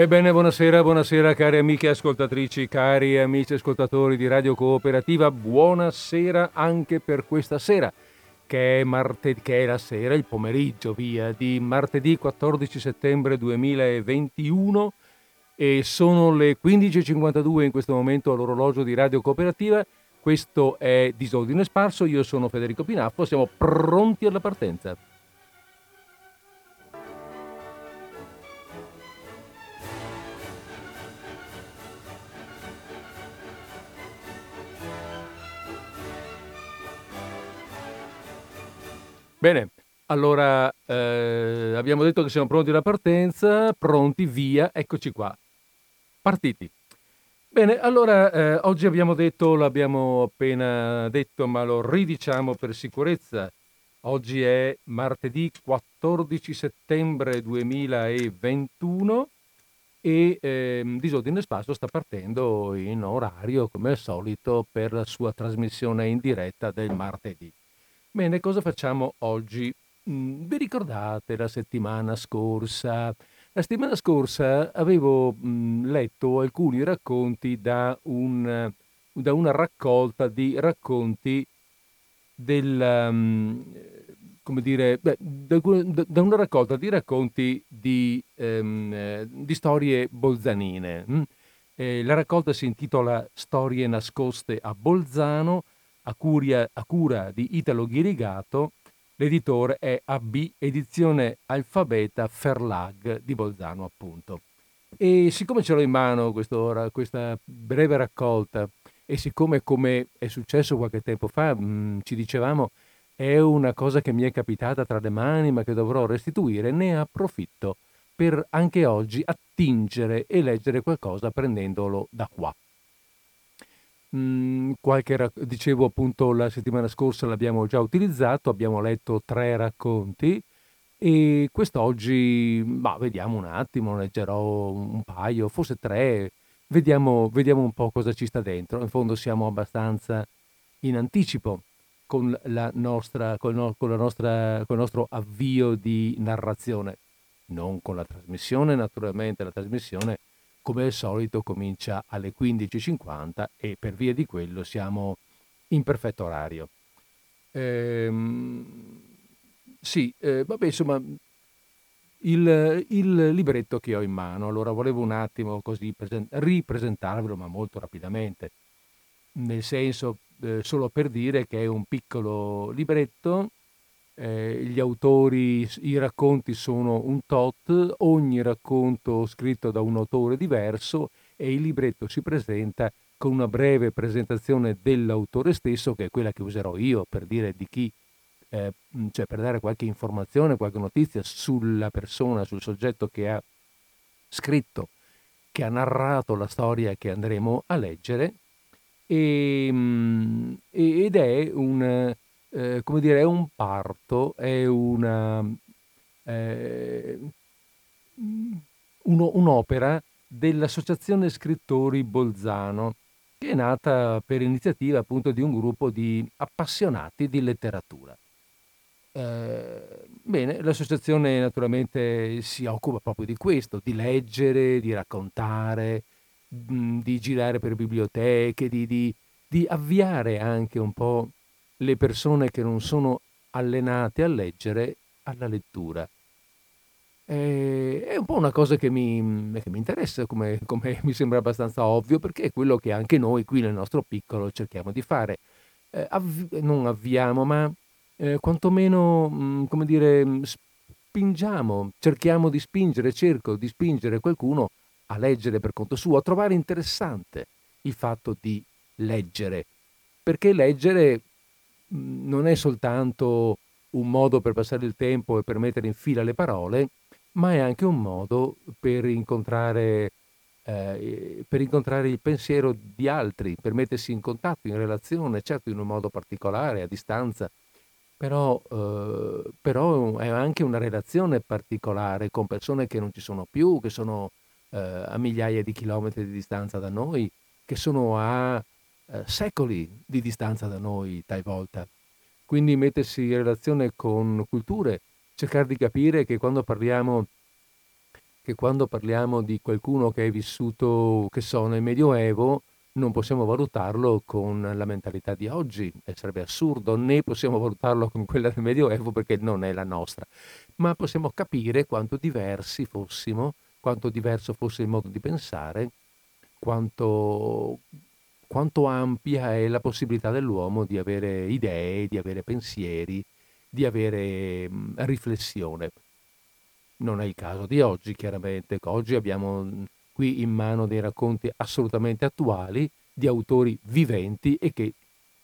Ebbene, buonasera, buonasera cari amiche ascoltatrici, cari amici ascoltatori di Radio Cooperativa, buonasera anche per questa sera, che è, martedì, che è la sera, il pomeriggio via, di martedì 14 settembre 2021 e sono le 15.52 in questo momento all'orologio di Radio Cooperativa. Questo è Disordine Sparso, io sono Federico Pinaffo, siamo pronti alla partenza. Bene, allora eh, abbiamo detto che siamo pronti alla partenza, pronti, via, eccoci qua. Partiti. Bene, allora eh, oggi abbiamo detto, l'abbiamo appena detto, ma lo ridiciamo per sicurezza. Oggi è martedì 14 settembre 2021 e eh, Disordine Spasso sta partendo in orario come al solito per la sua trasmissione in diretta del martedì. Bene, cosa facciamo oggi? Mm, vi ricordate la settimana scorsa? La settimana scorsa avevo mm, letto alcuni racconti da, un, da, una raccolta di racconti del, um, come dire, beh, da, da, una raccolta di racconti di, um, di storie bolzanine. Mm? Eh, la raccolta si intitola Storie nascoste a Bolzano a, curia, a cura di Italo Ghirigato, l'editore è AB Edizione Alfabeta Ferlag di Bolzano appunto. E siccome ce l'ho in mano questa, breve raccolta e siccome come è successo qualche tempo fa, mh, mm, ci dicevamo, è una cosa che mi è capitata tra le mani ma che dovrò restituire, ne approfitto per anche oggi attingere e leggere qualcosa prendendolo da qua. Mm, qualche, dicevo appunto la settimana scorsa l'abbiamo già utilizzato, abbiamo letto tre racconti e quest'oggi, bah, vediamo un attimo, leggerò un paio, forse tre, vediamo, vediamo un po' cosa ci sta dentro. In fondo siamo abbastanza in anticipo con, la nostra, con, no, con, la nostra, con il nostro avvio di narrazione, non con la trasmissione naturalmente, la trasmissione come al solito comincia alle 15.50 e per via di quello siamo in perfetto orario. Ehm, sì, eh, vabbè, insomma, il, il, libretto che ho in mano, allora volevo un attimo così present- ripresentarvelo, ma molto rapidamente, nel senso eh, solo per dire che è un piccolo libretto eh, gli autori, i racconti sono un tot, ogni racconto scritto da un autore diverso e il libretto si presenta con una breve presentazione dell'autore stesso, che è quella che userò io per dire di chi, eh, cioè per dare qualche informazione, qualche notizia sulla persona, sul soggetto che ha scritto, che ha narrato la storia che andremo a leggere. E, mm, ed è un, eh, come dire, è un parto, è una, eh, uno, un'opera dell'Associazione Scrittori Bolzano, che è nata per iniziativa appunto di un gruppo di appassionati di letteratura. Eh, bene, l'associazione naturalmente si occupa proprio di questo, di leggere, di raccontare, di girare per biblioteche, di, di, di avviare anche un po' le persone che non sono allenate a leggere alla lettura. È un po' una cosa che mi, che mi interessa, come, come, mi sembra abbastanza ovvio, perché è quello che anche noi qui nel nostro piccolo cerchiamo di fare. Eh, avvi- non avviamo, ma eh, quantomeno, mh, mm, come dire, spingiamo, cerchiamo di spingere, cerco di spingere qualcuno a leggere per conto suo, a trovare interessante il fatto di leggere, perché leggere non è soltanto un modo per passare il tempo e per mettere in fila le parole, ma è anche un modo per incontrare, eh, per incontrare il pensiero di altri, per mettersi in contatto, in relazione, certo in un modo particolare, a distanza, però, eh, però è anche una relazione particolare con persone che non ci sono più, che sono eh, a migliaia di chilometri di distanza da noi, che sono a eh, secoli di distanza da noi talvolta. Quindi mettersi in relazione con culture, cercare di capire che quando parliamo, che quando parliamo di qualcuno che è vissuto, che so, nel Medioevo, non possiamo valutarlo con la mentalità di oggi, e sarebbe assurdo, né possiamo valutarlo con quella del Medioevo perché non è la nostra, ma possiamo capire quanto diversi fossimo, quanto diverso fosse il modo di pensare, quanto, quanto ampia è la possibilità dell'uomo di avere idee, di avere pensieri, di avere mh, riflessione. Non è il caso di oggi, chiaramente. Oggi abbiamo qui in mano dei racconti assolutamente attuali di autori viventi e che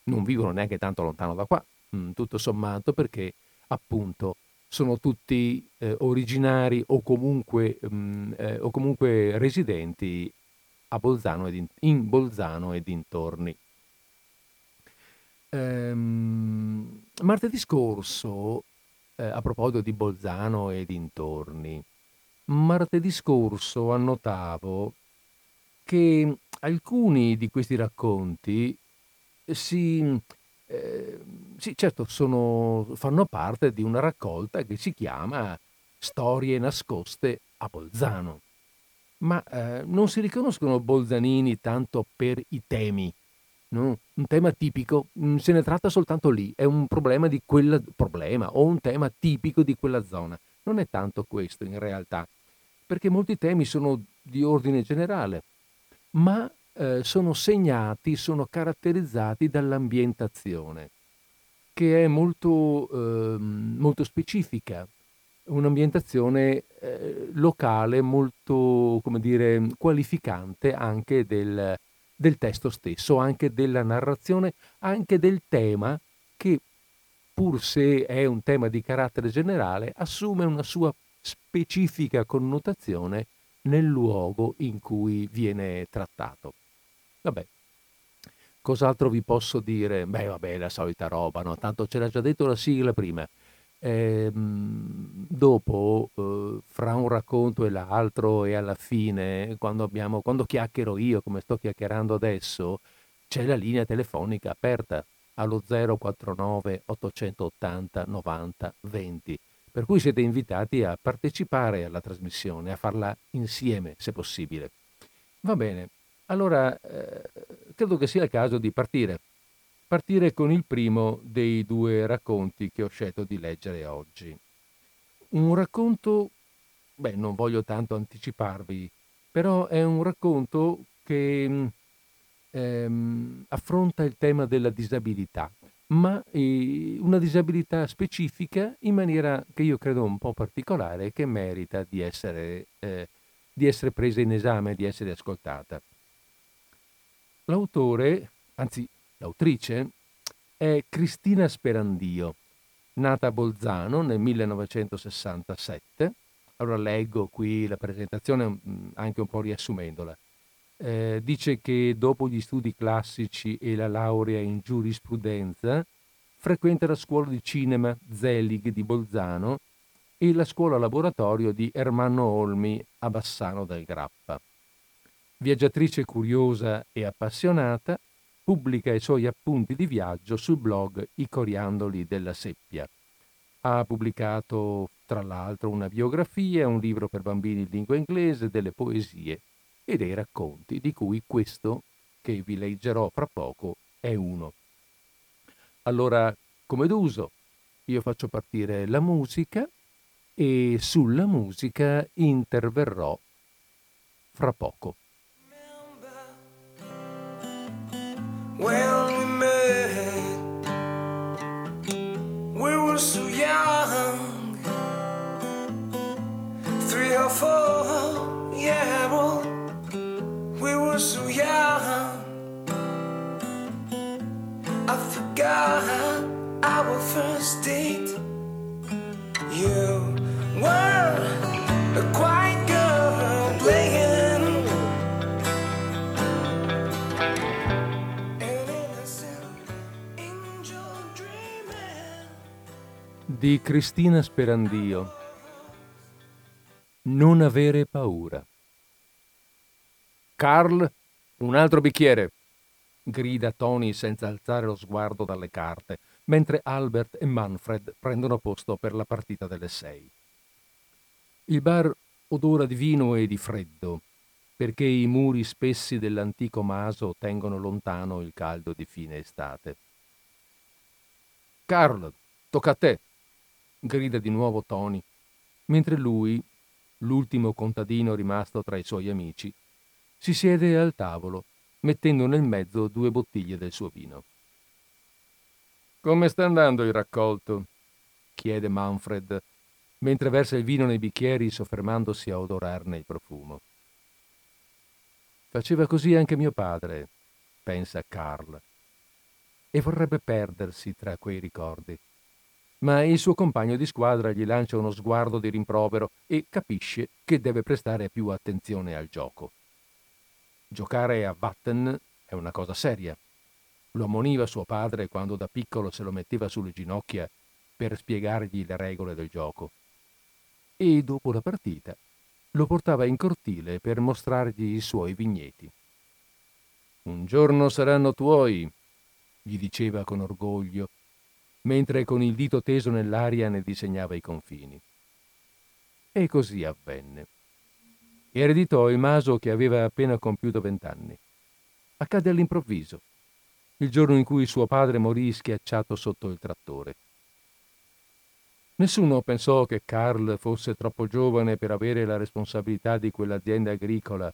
non vivono neanche tanto lontano da qua, mm, tutto sommato, perché appunto sono tutti eh, originari o comunque, mh, eh, o comunque, residenti a Bolzano ed in, in Bolzano e dintorni. Ehm, martedì scorso, eh, a proposito di Bolzano e dintorni, Martedì scorso annotavo che alcuni di questi racconti si, eh, sì, certo, sono, fanno parte di una raccolta che si chiama Storie nascoste a Bolzano. Ma eh, non si riconoscono bolzanini tanto per i temi. No? Un tema tipico, mm, se ne tratta soltanto lì, è un problema di quel problema o un tema tipico di quella zona. Non è tanto questo in realtà perché molti temi sono di ordine generale, ma eh, sono segnati, sono caratterizzati dall'ambientazione, che è molto, eh, molto specifica, un'ambientazione eh, locale molto, come dire, qualificante anche del, del testo stesso, anche della narrazione, anche del tema che, pur se è un tema di carattere generale, assume una sua specifica connotazione nel luogo in cui viene trattato. Vabbè, cos'altro vi posso dire? Beh, vabbè, la solita roba, no? Tanto c'era già detto la sigla prima. Ehm, dopo, eh, fra un racconto e l'altro e alla fine, quando, abbiamo, quando chiacchiero io, come sto chiacchierando adesso, c'è la linea telefonica aperta allo 049 880 90 20 per cui siete invitati a partecipare alla trasmissione, a farla insieme se possibile. Va bene, allora eh, credo che sia il caso di partire. Partire con il primo dei due racconti che ho scelto di leggere oggi. Un racconto, beh, non voglio tanto anticiparvi, però è un racconto che ehm, affronta il tema della disabilità ma eh, una disabilità specifica in maniera che io credo un po' particolare che merita di essere, eh, di essere presa in esame, di essere ascoltata. L'autore, anzi l'autrice, è Cristina Sperandio, nata a Bolzano nel 1967. Allora leggo qui la presentazione mm, anche un po' riassumendola. Eh, dice che dopo gli studi classici e la laurea in giurisprudenza frequenta la scuola di cinema Zelig di Bolzano e la scuola laboratorio di Ermanno Olmi a Bassano del Grappa. Viaggiatrice curiosa e appassionata, pubblica i suoi appunti di viaggio sul blog I coriandoli della seppia. Ha pubblicato tra l'altro una biografia, un libro per bambini in lingua inglese, delle poesie e dei racconti, di cui questo, che vi leggerò fra poco, è uno. Allora, come d'uso, io faccio partire la musica e sulla musica interverrò fra poco. When we met, we were so young, three or four, yeah, well. we were so young. I forgot our first date. You were a quiet Di Cristina Sperandio. Non avere paura. Carl, un altro bicchiere, grida Tony senza alzare lo sguardo dalle carte, mentre Albert e Manfred prendono posto per la partita delle sei. Il bar odora di vino e di freddo, perché i muri spessi dell'antico maso tengono lontano il caldo di fine estate. Carl, tocca a te, grida di nuovo Tony, mentre lui, l'ultimo contadino rimasto tra i suoi amici, si siede al tavolo, mettendo nel mezzo due bottiglie del suo vino. Come sta andando il raccolto? chiede Manfred, mentre versa il vino nei bicchieri soffermandosi a odorarne il profumo. Faceva così anche mio padre, pensa Carl, e vorrebbe perdersi tra quei ricordi. Ma il suo compagno di squadra gli lancia uno sguardo di rimprovero e capisce che deve prestare più attenzione al gioco. Giocare a Vatten è una cosa seria. Lo ammoniva suo padre quando da piccolo se lo metteva sulle ginocchia per spiegargli le regole del gioco. E dopo la partita lo portava in cortile per mostrargli i suoi vigneti. Un giorno saranno tuoi, gli diceva con orgoglio, mentre con il dito teso nell'aria ne disegnava i confini. E così avvenne. Ereditò il maso che aveva appena compiuto vent'anni. Accadde all'improvviso, il giorno in cui suo padre morì schiacciato sotto il trattore. Nessuno pensò che Carl fosse troppo giovane per avere la responsabilità di quell'azienda agricola,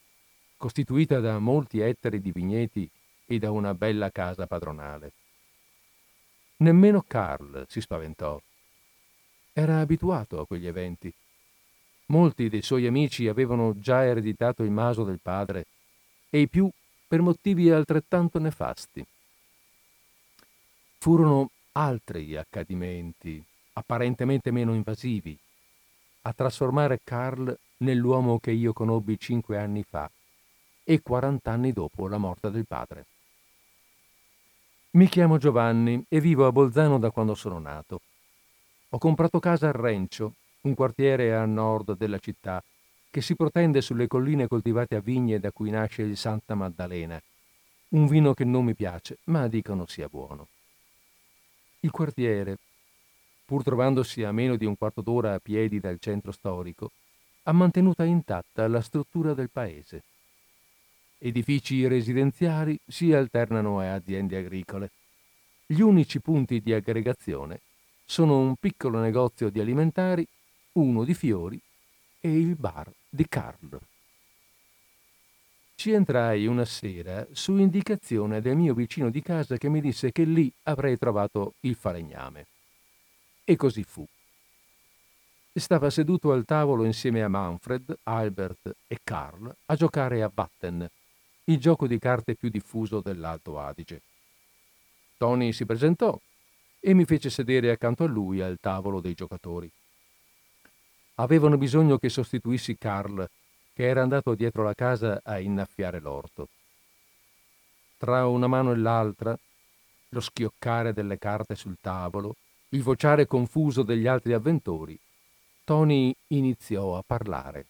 costituita da molti ettari di vigneti e da una bella casa padronale. Nemmeno Carl si spaventò. Era abituato a quegli eventi. Molti dei suoi amici avevano già ereditato il maso del padre e i più per motivi altrettanto nefasti. Furono altri accadimenti apparentemente meno invasivi, a trasformare Carl nell'uomo che io conobbi cinque anni fa e quarant'anni dopo la morte del padre. Mi chiamo Giovanni e vivo a Bolzano da quando sono nato. Ho comprato casa a Rencio, un quartiere a nord della città, che si protende sulle colline coltivate a vigne da cui nasce il Santa Maddalena, un vino che non mi piace, ma dicono sia buono. Il quartiere, pur trovandosi a meno di un quarto d'ora a piedi dal centro storico, ha mantenuta intatta la struttura del paese. Edifici residenziali si alternano a aziende agricole. Gli unici punti di aggregazione sono un piccolo negozio di alimentari, uno di fiori e il bar di Carl. Ci entrai una sera su indicazione del mio vicino di casa che mi disse che lì avrei trovato il falegname. E così fu. Stava seduto al tavolo insieme a Manfred, Albert e Karl a giocare a Watten, il gioco di carte più diffuso dell'Alto Adige. Tony si presentò e mi fece sedere accanto a lui al tavolo dei giocatori. Avevano bisogno che sostituissi Karl, che era andato dietro la casa a innaffiare l'orto. Tra una mano e l'altra, lo schioccare delle carte sul tavolo, il vociare confuso degli altri avventori, Tony iniziò a parlare.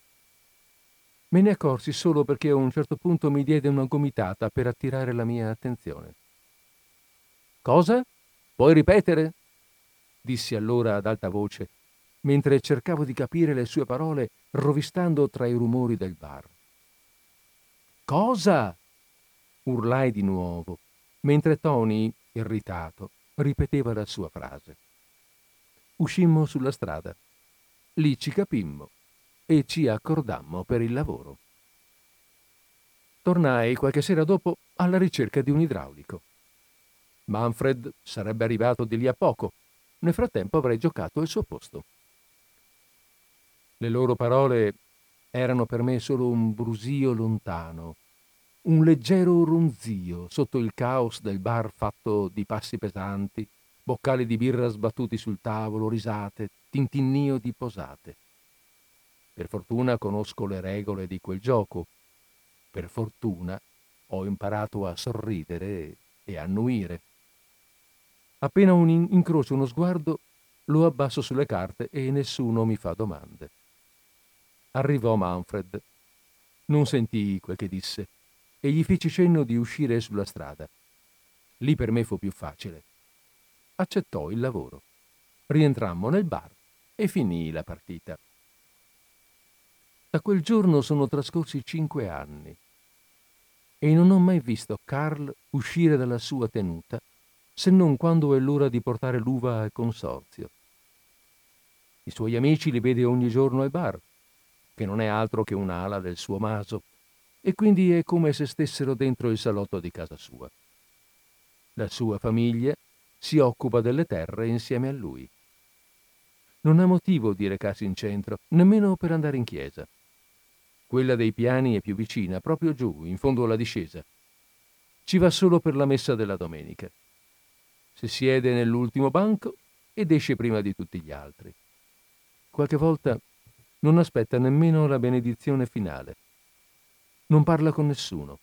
Me ne accorsi solo perché a un certo punto mi diede una gomitata per attirare la mia attenzione. Cosa? Puoi ripetere? dissi allora ad alta voce, mentre cercavo di capire le sue parole rovistando tra i rumori del bar. Cosa? urlai di nuovo, mentre Tony, irritato, ripeteva la sua frase. Uscimmo sulla strada. Lì ci capimmo e ci accordammo per il lavoro. Tornai qualche sera dopo alla ricerca di un idraulico. Manfred sarebbe arrivato di lì a poco. Nel frattempo avrei giocato al suo posto. Le loro parole erano per me solo un brusio lontano, un leggero ronzio sotto il caos del bar fatto di passi pesanti, boccali di birra sbattuti sul tavolo, risate, tintinnio di posate. Per fortuna conosco le regole di quel gioco. Per fortuna ho imparato a sorridere e annuire. Appena un in- incrocio uno sguardo, lo abbasso sulle carte e nessuno mi fa domande. Arrivò Manfred. Non sentii quel che disse e gli feci cenno di uscire sulla strada. Lì per me fu più facile accettò il lavoro. Rientrammo nel bar e finì la partita. Da quel giorno sono trascorsi cinque anni e non ho mai visto Carl uscire dalla sua tenuta se non quando è l'ora di portare l'uva al consorzio. I suoi amici li vede ogni giorno ai bar, che non è altro che un'ala del suo maso, e quindi è come se stessero dentro il salotto di casa sua. La sua famiglia si occupa delle terre insieme a lui. Non ha motivo di recarsi in centro, nemmeno per andare in chiesa. Quella dei piani è più vicina, proprio giù, in fondo alla discesa. Ci va solo per la messa della domenica. Si siede nell'ultimo banco ed esce prima di tutti gli altri. Qualche volta non aspetta nemmeno la benedizione finale. Non parla con nessuno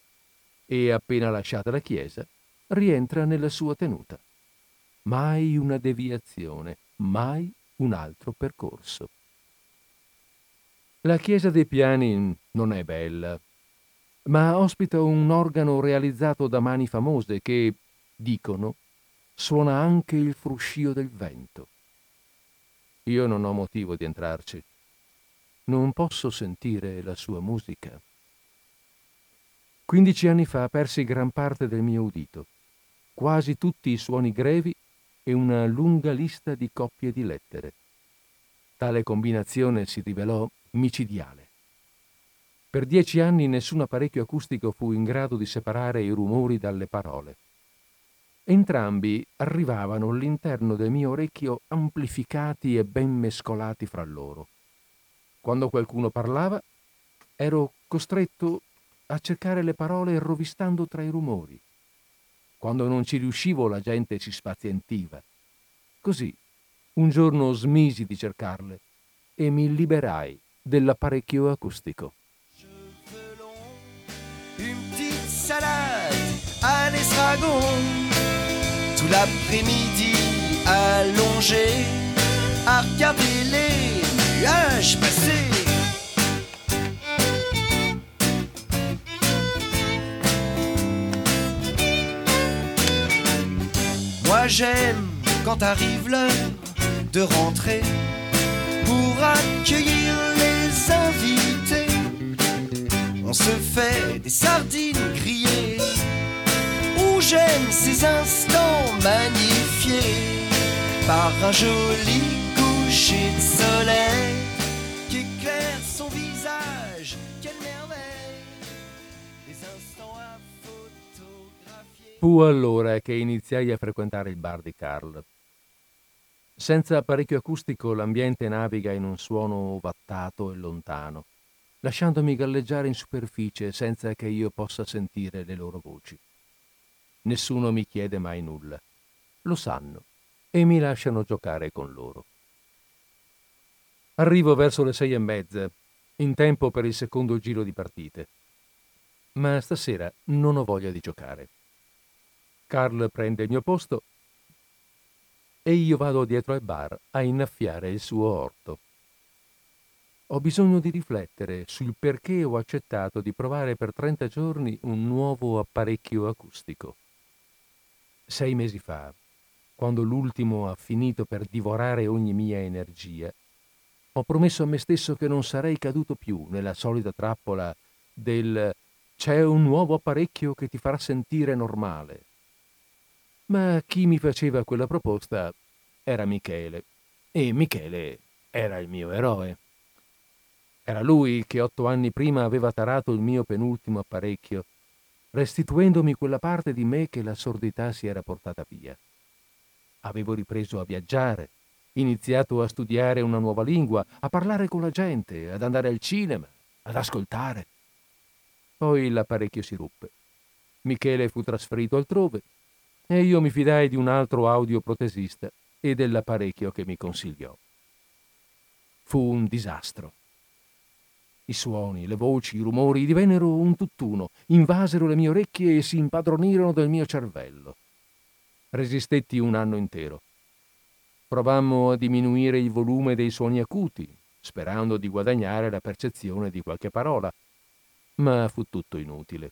e, appena lasciata la chiesa, rientra nella sua tenuta. Mai una deviazione, mai un altro percorso. La chiesa dei piani non è bella, ma ospita un organo realizzato da mani famose che, dicono, suona anche il fruscio del vento. Io non ho motivo di entrarci. Non posso sentire la sua musica. Quindici anni fa persi gran parte del mio udito, quasi tutti i suoni grevi e una lunga lista di coppie di lettere. Tale combinazione si rivelò micidiale. Per dieci anni nessun apparecchio acustico fu in grado di separare i rumori dalle parole. Entrambi arrivavano all'interno del mio orecchio amplificati e ben mescolati fra loro. Quando qualcuno parlava, ero costretto a cercare le parole rovistando tra i rumori. Quando non ci riuscivo la gente si spazientiva. Così, un giorno smisi di cercarle e mi liberai dell'apparecchio acustico. À l'estragon tout l'après-midi allongé à regarder les nuages passer. Moi j'aime quand arrive l'heure de rentrer pour accueillir les On se fait des sardines grillées j'aime ces instants magnifiés par un joli coucher de soleil qui éclaire son visage. Quelle merveille! Des instants à photographier. Fu allora che iniziai a frequentare il bar di Carl. Senza apparecchio acustico l'ambiente naviga in un suono ovattato e lontano, lasciandomi galleggiare in superficie senza che io possa sentire le loro voci. Nessuno mi chiede mai nulla. Lo sanno e mi lasciano giocare con loro. Arrivo verso le sei e mezza, in tempo per il secondo giro di partite. Ma stasera non ho voglia di giocare. Carl prende il mio posto e io vado dietro al bar a innaffiare il suo orto. Ho bisogno di riflettere sul perché ho accettato di provare per 30 giorni un nuovo apparecchio acustico. Sei mesi fa, quando l'ultimo ha finito per divorare ogni mia energia, ho promesso a me stesso che non sarei caduto più nella solita trappola del c'è un nuovo apparecchio che ti farà sentire normale. Ma chi mi faceva quella proposta era Michele e Michele era il mio eroe. Era lui che otto anni prima aveva tarato il mio penultimo apparecchio restituendomi quella parte di me che la sordità si era portata via. Avevo ripreso a viaggiare, iniziato a studiare una nuova lingua, a parlare con la gente, ad andare al cinema, ad ascoltare. Poi l'apparecchio si ruppe. Michele fu trasferito altrove e io mi fidai di un altro audioprotesista e dell'apparecchio che mi consigliò. Fu un disastro. I suoni, le voci, i rumori divennero un tutt'uno, invasero le mie orecchie e si impadronirono del mio cervello. Resistetti un anno intero. Provammo a diminuire il volume dei suoni acuti, sperando di guadagnare la percezione di qualche parola, ma fu tutto inutile.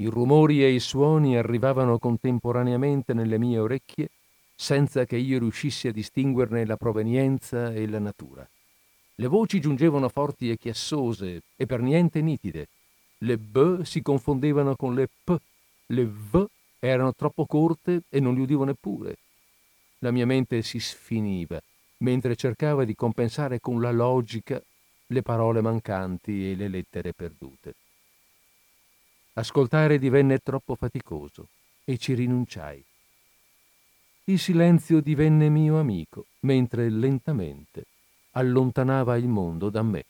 I rumori e i suoni arrivavano contemporaneamente nelle mie orecchie senza che io riuscissi a distinguerne la provenienza e la natura. Le voci giungevano forti e chiassose e per niente nitide. Le B si confondevano con le P, le V erano troppo corte e non li udivo neppure. La mia mente si sfiniva mentre cercava di compensare con la logica le parole mancanti e le lettere perdute. Ascoltare divenne troppo faticoso e ci rinunciai. Il silenzio divenne mio amico, mentre lentamente allontanava il mondo da me.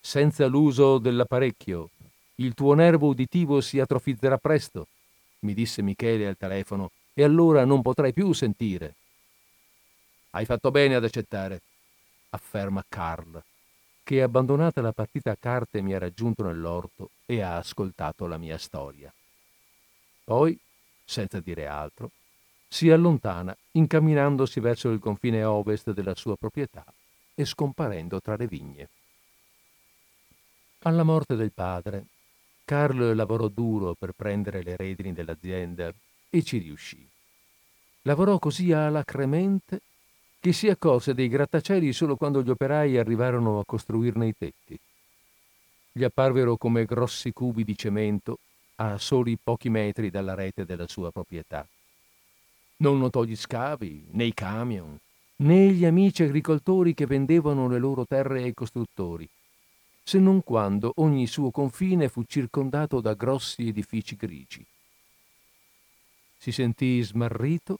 Senza l'uso dell'apparecchio, il tuo nervo uditivo si atrofizzerà presto, mi disse Michele al telefono, e allora non potrai più sentire. Hai fatto bene ad accettare, afferma Carl, che abbandonata la partita a carte mi ha raggiunto nell'orto e ha ascoltato la mia storia. Poi, senza dire altro, si allontana incamminandosi verso il confine ovest della sua proprietà e scomparendo tra le vigne. Alla morte del padre, Carl lavorò duro per prendere le redini dell'azienda e ci riuscì. Lavorò così alacremente che si accorse dei grattacieli solo quando gli operai arrivarono a costruirne i tetti. Gli apparvero come grossi cubi di cemento a soli pochi metri dalla rete della sua proprietà. Non notò gli scavi, né i camion, né gli amici agricoltori che vendevano le loro terre ai costruttori, se non quando ogni suo confine fu circondato da grossi edifici grigi. Si sentì smarrito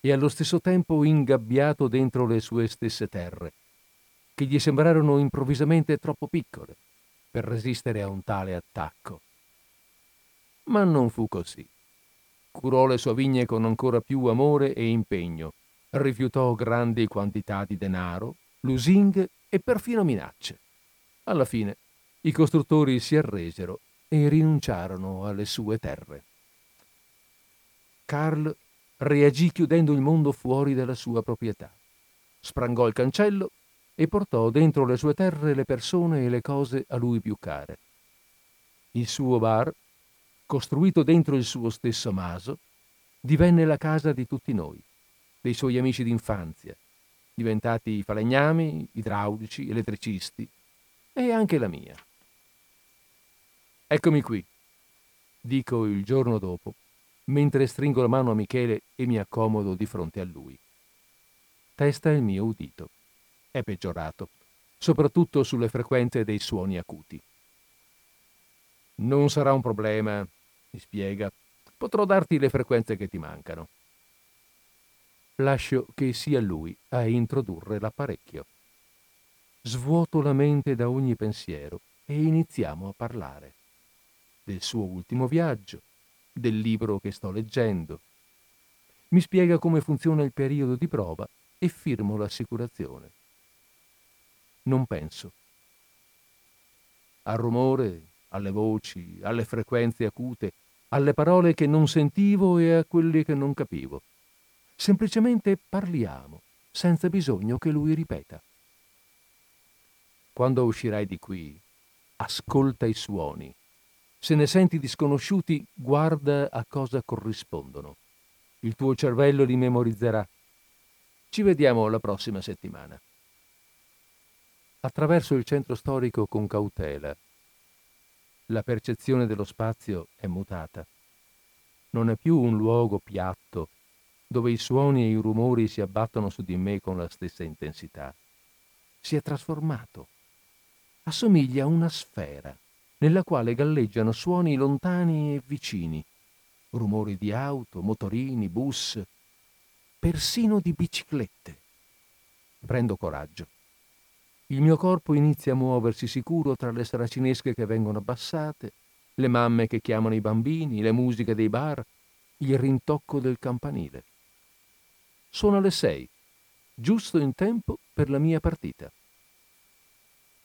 e allo stesso tempo ingabbiato dentro le sue stesse terre, che gli sembrarono improvvisamente troppo piccole per resistere a un tale attacco. Ma non fu così. Curò le sue vigne con ancora più amore e impegno, rifiutò grandi quantità di denaro, lusinghe e perfino minacce. Alla fine i costruttori si arresero e rinunciarono alle sue terre. Carl reagì chiudendo il mondo fuori dalla sua proprietà. Sprangò il cancello e portò dentro le sue terre le persone e le cose a lui più care. Il suo bar, costruito dentro il suo stesso maso, divenne la casa di tutti noi, dei suoi amici d'infanzia, diventati falegnami, idraulici, elettricisti, e anche la mia. Eccomi qui, dico il giorno dopo, mentre stringo la mano a Michele e mi accomodo di fronte a lui. Testa il mio udito. È peggiorato, soprattutto sulle frequenze dei suoni acuti. Non sarà un problema, mi spiega. Potrò darti le frequenze che ti mancano. Lascio che sia lui a introdurre l'apparecchio. Svuoto la mente da ogni pensiero e iniziamo a parlare del suo ultimo viaggio, del libro che sto leggendo. Mi spiega come funziona il periodo di prova e firmo l'assicurazione. Non penso. Al rumore, alle voci, alle frequenze acute, alle parole che non sentivo e a quelle che non capivo. Semplicemente parliamo, senza bisogno che lui ripeta. Quando uscirai di qui, ascolta i suoni se ne senti disconosciuti, guarda a cosa corrispondono. Il tuo cervello li memorizzerà. Ci vediamo la prossima settimana. Attraverso il centro storico con cautela. La percezione dello spazio è mutata. Non è più un luogo piatto dove i suoni e i rumori si abbattono su di me con la stessa intensità. Si è trasformato. Assomiglia a una sfera nella quale galleggiano suoni lontani e vicini, rumori di auto, motorini, bus, persino di biciclette. Prendo coraggio. Il mio corpo inizia a muoversi sicuro tra le saracinesche che vengono abbassate, le mamme che chiamano i bambini, le musiche dei bar, il rintocco del campanile. Sono le sei, giusto in tempo per la mia partita.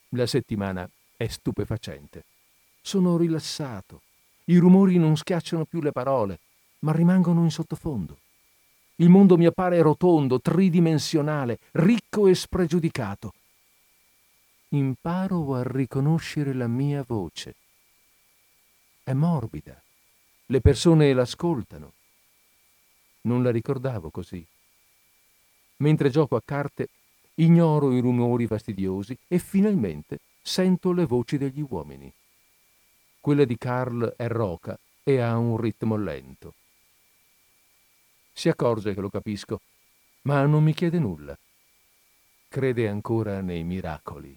La settimana è stupefacente. Sono rilassato. I rumori non schiacciano più le parole, ma rimangono in sottofondo. Il mondo mi appare rotondo, tridimensionale, ricco e spregiudicato. Imparo a riconoscere la mia voce. È morbida. Le persone l'ascoltano. Non la ricordavo così. Mentre gioco a carte, ignoro i rumori fastidiosi e finalmente sento le voci degli uomini. Quella di Carl è roca e ha un ritmo lento. Si accorge che lo capisco, ma non mi chiede nulla. Crede ancora nei miracoli.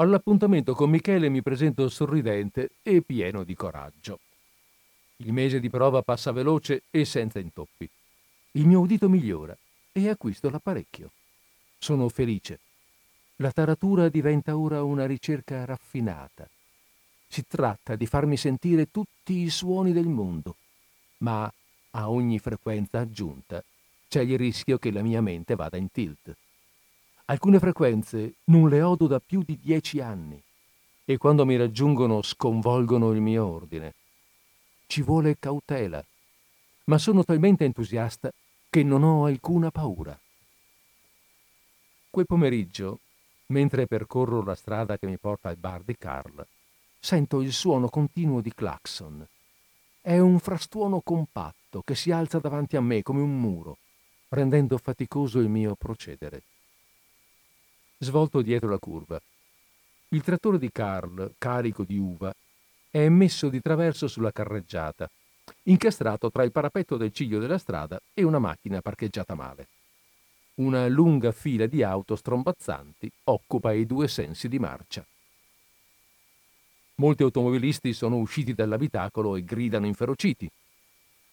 All'appuntamento con Michele mi presento sorridente e pieno di coraggio. Il mese di prova passa veloce e senza intoppi. Il mio udito migliora e acquisto l'apparecchio. Sono felice. La taratura diventa ora una ricerca raffinata. Si tratta di farmi sentire tutti i suoni del mondo, ma a ogni frequenza aggiunta c'è il rischio che la mia mente vada in tilt. Alcune frequenze non le odo da più di dieci anni e quando mi raggiungono sconvolgono il mio ordine. Ci vuole cautela, ma sono talmente entusiasta che non ho alcuna paura. Quel pomeriggio, mentre percorro la strada che mi porta al bar di Carl, sento il suono continuo di clacson. È un frastuono compatto che si alza davanti a me come un muro, rendendo faticoso il mio procedere svolto dietro la curva. Il trattore di Carl, carico di uva, è messo di traverso sulla carreggiata, incastrato tra il parapetto del ciglio della strada e una macchina parcheggiata male. Una lunga fila di auto strombazzanti occupa i due sensi di marcia. Molti automobilisti sono usciti dall'abitacolo e gridano inferociti.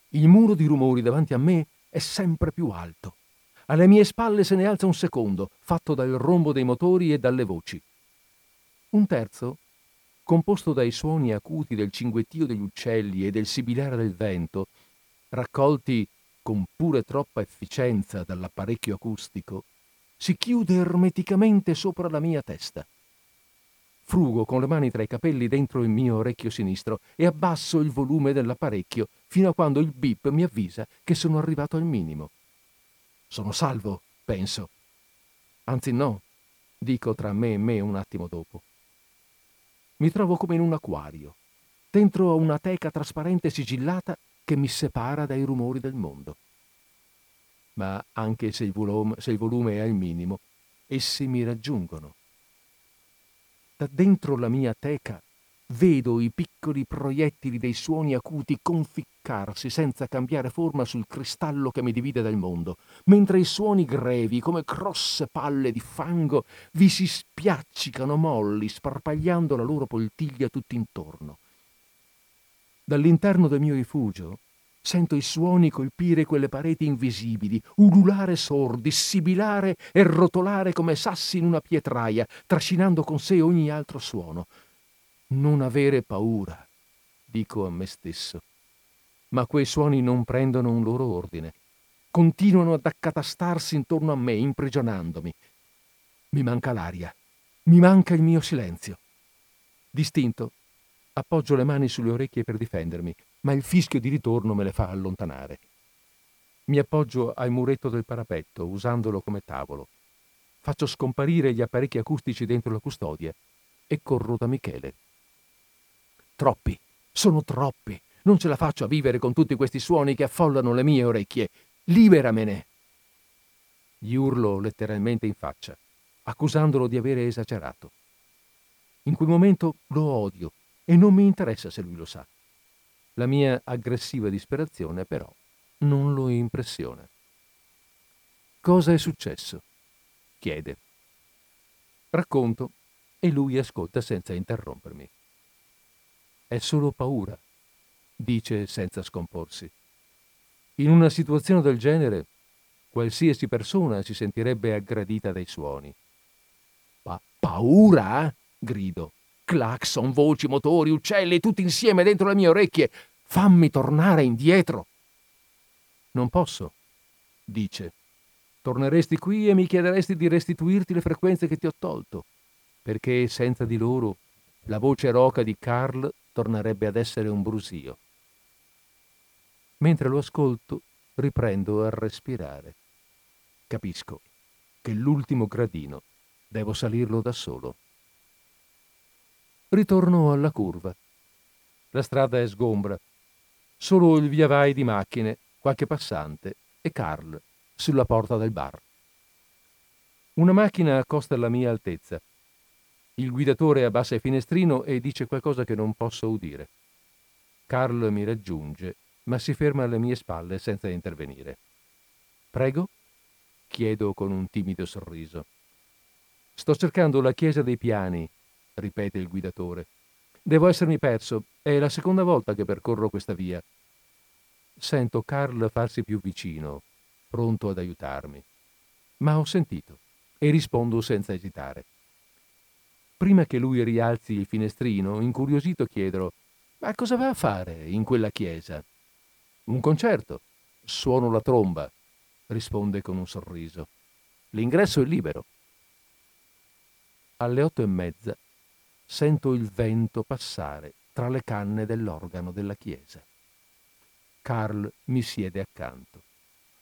Il muro di rumori davanti a me è sempre più alto. Alle mie spalle se ne alza un secondo, fatto dal rombo dei motori e dalle voci. Un terzo, composto dai suoni acuti del cinguettio degli uccelli e del sibilare del vento, raccolti con pure troppa efficienza dall'apparecchio acustico, si chiude ermeticamente sopra la mia testa. Frugo con le mani tra i capelli dentro il mio orecchio sinistro e abbasso il volume dell'apparecchio fino a quando il bip mi avvisa che sono arrivato al minimo. Sono salvo, penso. Anzi no, dico tra me e me un attimo dopo. Mi trovo come in un acquario, dentro a una teca trasparente sigillata che mi separa dai rumori del mondo. Ma anche se il, volume, se il volume è al minimo, essi mi raggiungono. Da dentro la mia teca vedo i piccoli proiettili dei suoni acuti conficcarsi senza cambiare forma sul cristallo che mi divide dal mondo, mentre i suoni grevi, come grosse palle di fango, vi si spiaccicano molli, sparpagliando la loro poltiglia tutt'intorno. Dall'interno del mio rifugio sento i suoni colpire quelle pareti invisibili, ululare sordi, sibilare e rotolare come sassi in una pietraia, trascinando con sé ogni altro suono. Non avere paura, dico a me stesso. Ma quei suoni non prendono un loro ordine. Continuano ad accatastarsi intorno a me, imprigionandomi. Mi manca l'aria. Mi manca il mio silenzio. Distinto, appoggio le mani sulle orecchie per difendermi, ma il fischio di ritorno me le fa allontanare. Mi appoggio al muretto del parapetto, usandolo come tavolo. Faccio scomparire gli apparecchi acustici dentro la custodia e corro da Michele. Troppi, sono troppi. Non ce la faccio a vivere con tutti questi suoni che affollano le mie orecchie. Liberamene! Gli urlo letteralmente in faccia, accusandolo di avere esagerato. In quel momento lo odio e non mi interessa se lui lo sa. La mia aggressiva disperazione, però, non lo impressiona. Cosa è successo? chiede. Racconto e lui ascolta senza interrompermi. È solo paura, dice senza scomporsi. In una situazione del genere, qualsiasi persona si sentirebbe aggradita dai suoni. Pa- paura? grido. Claxon, voci, motori, uccelli, tutti insieme dentro le mie orecchie. Fammi tornare indietro. Non posso, dice. Torneresti qui e mi chiederesti di restituirti le frequenze che ti ho tolto, perché senza di loro la voce roca di Carl tornerebbe ad essere un brusio. Mentre lo ascolto, riprendo a respirare. Capisco che l'ultimo gradino devo salirlo da solo. Ritorno alla curva. La strada è sgombra. Solo il via vai di macchine, qualche passante e Carl sulla porta del bar. Una macchina accosta alla mia altezza. Il guidatore abbassa il finestrino e dice qualcosa che non posso udire. Carl mi raggiunge, ma si ferma alle mie spalle senza intervenire. Prego? chiedo con un timido sorriso. Sto cercando la chiesa dei piani, ripete il guidatore. Devo essermi perso, è la seconda volta che percorro questa via. Sento Carl farsi più vicino, pronto ad aiutarmi. Ma ho sentito e rispondo senza esitare. Prima che lui rialzi il finestrino, incuriosito chiedo: Ma cosa va a fare in quella chiesa? Un concerto. Suono la tromba, risponde con un sorriso. L'ingresso è libero. Alle otto e mezza sento il vento passare tra le canne dell'organo della chiesa. Carl mi siede accanto.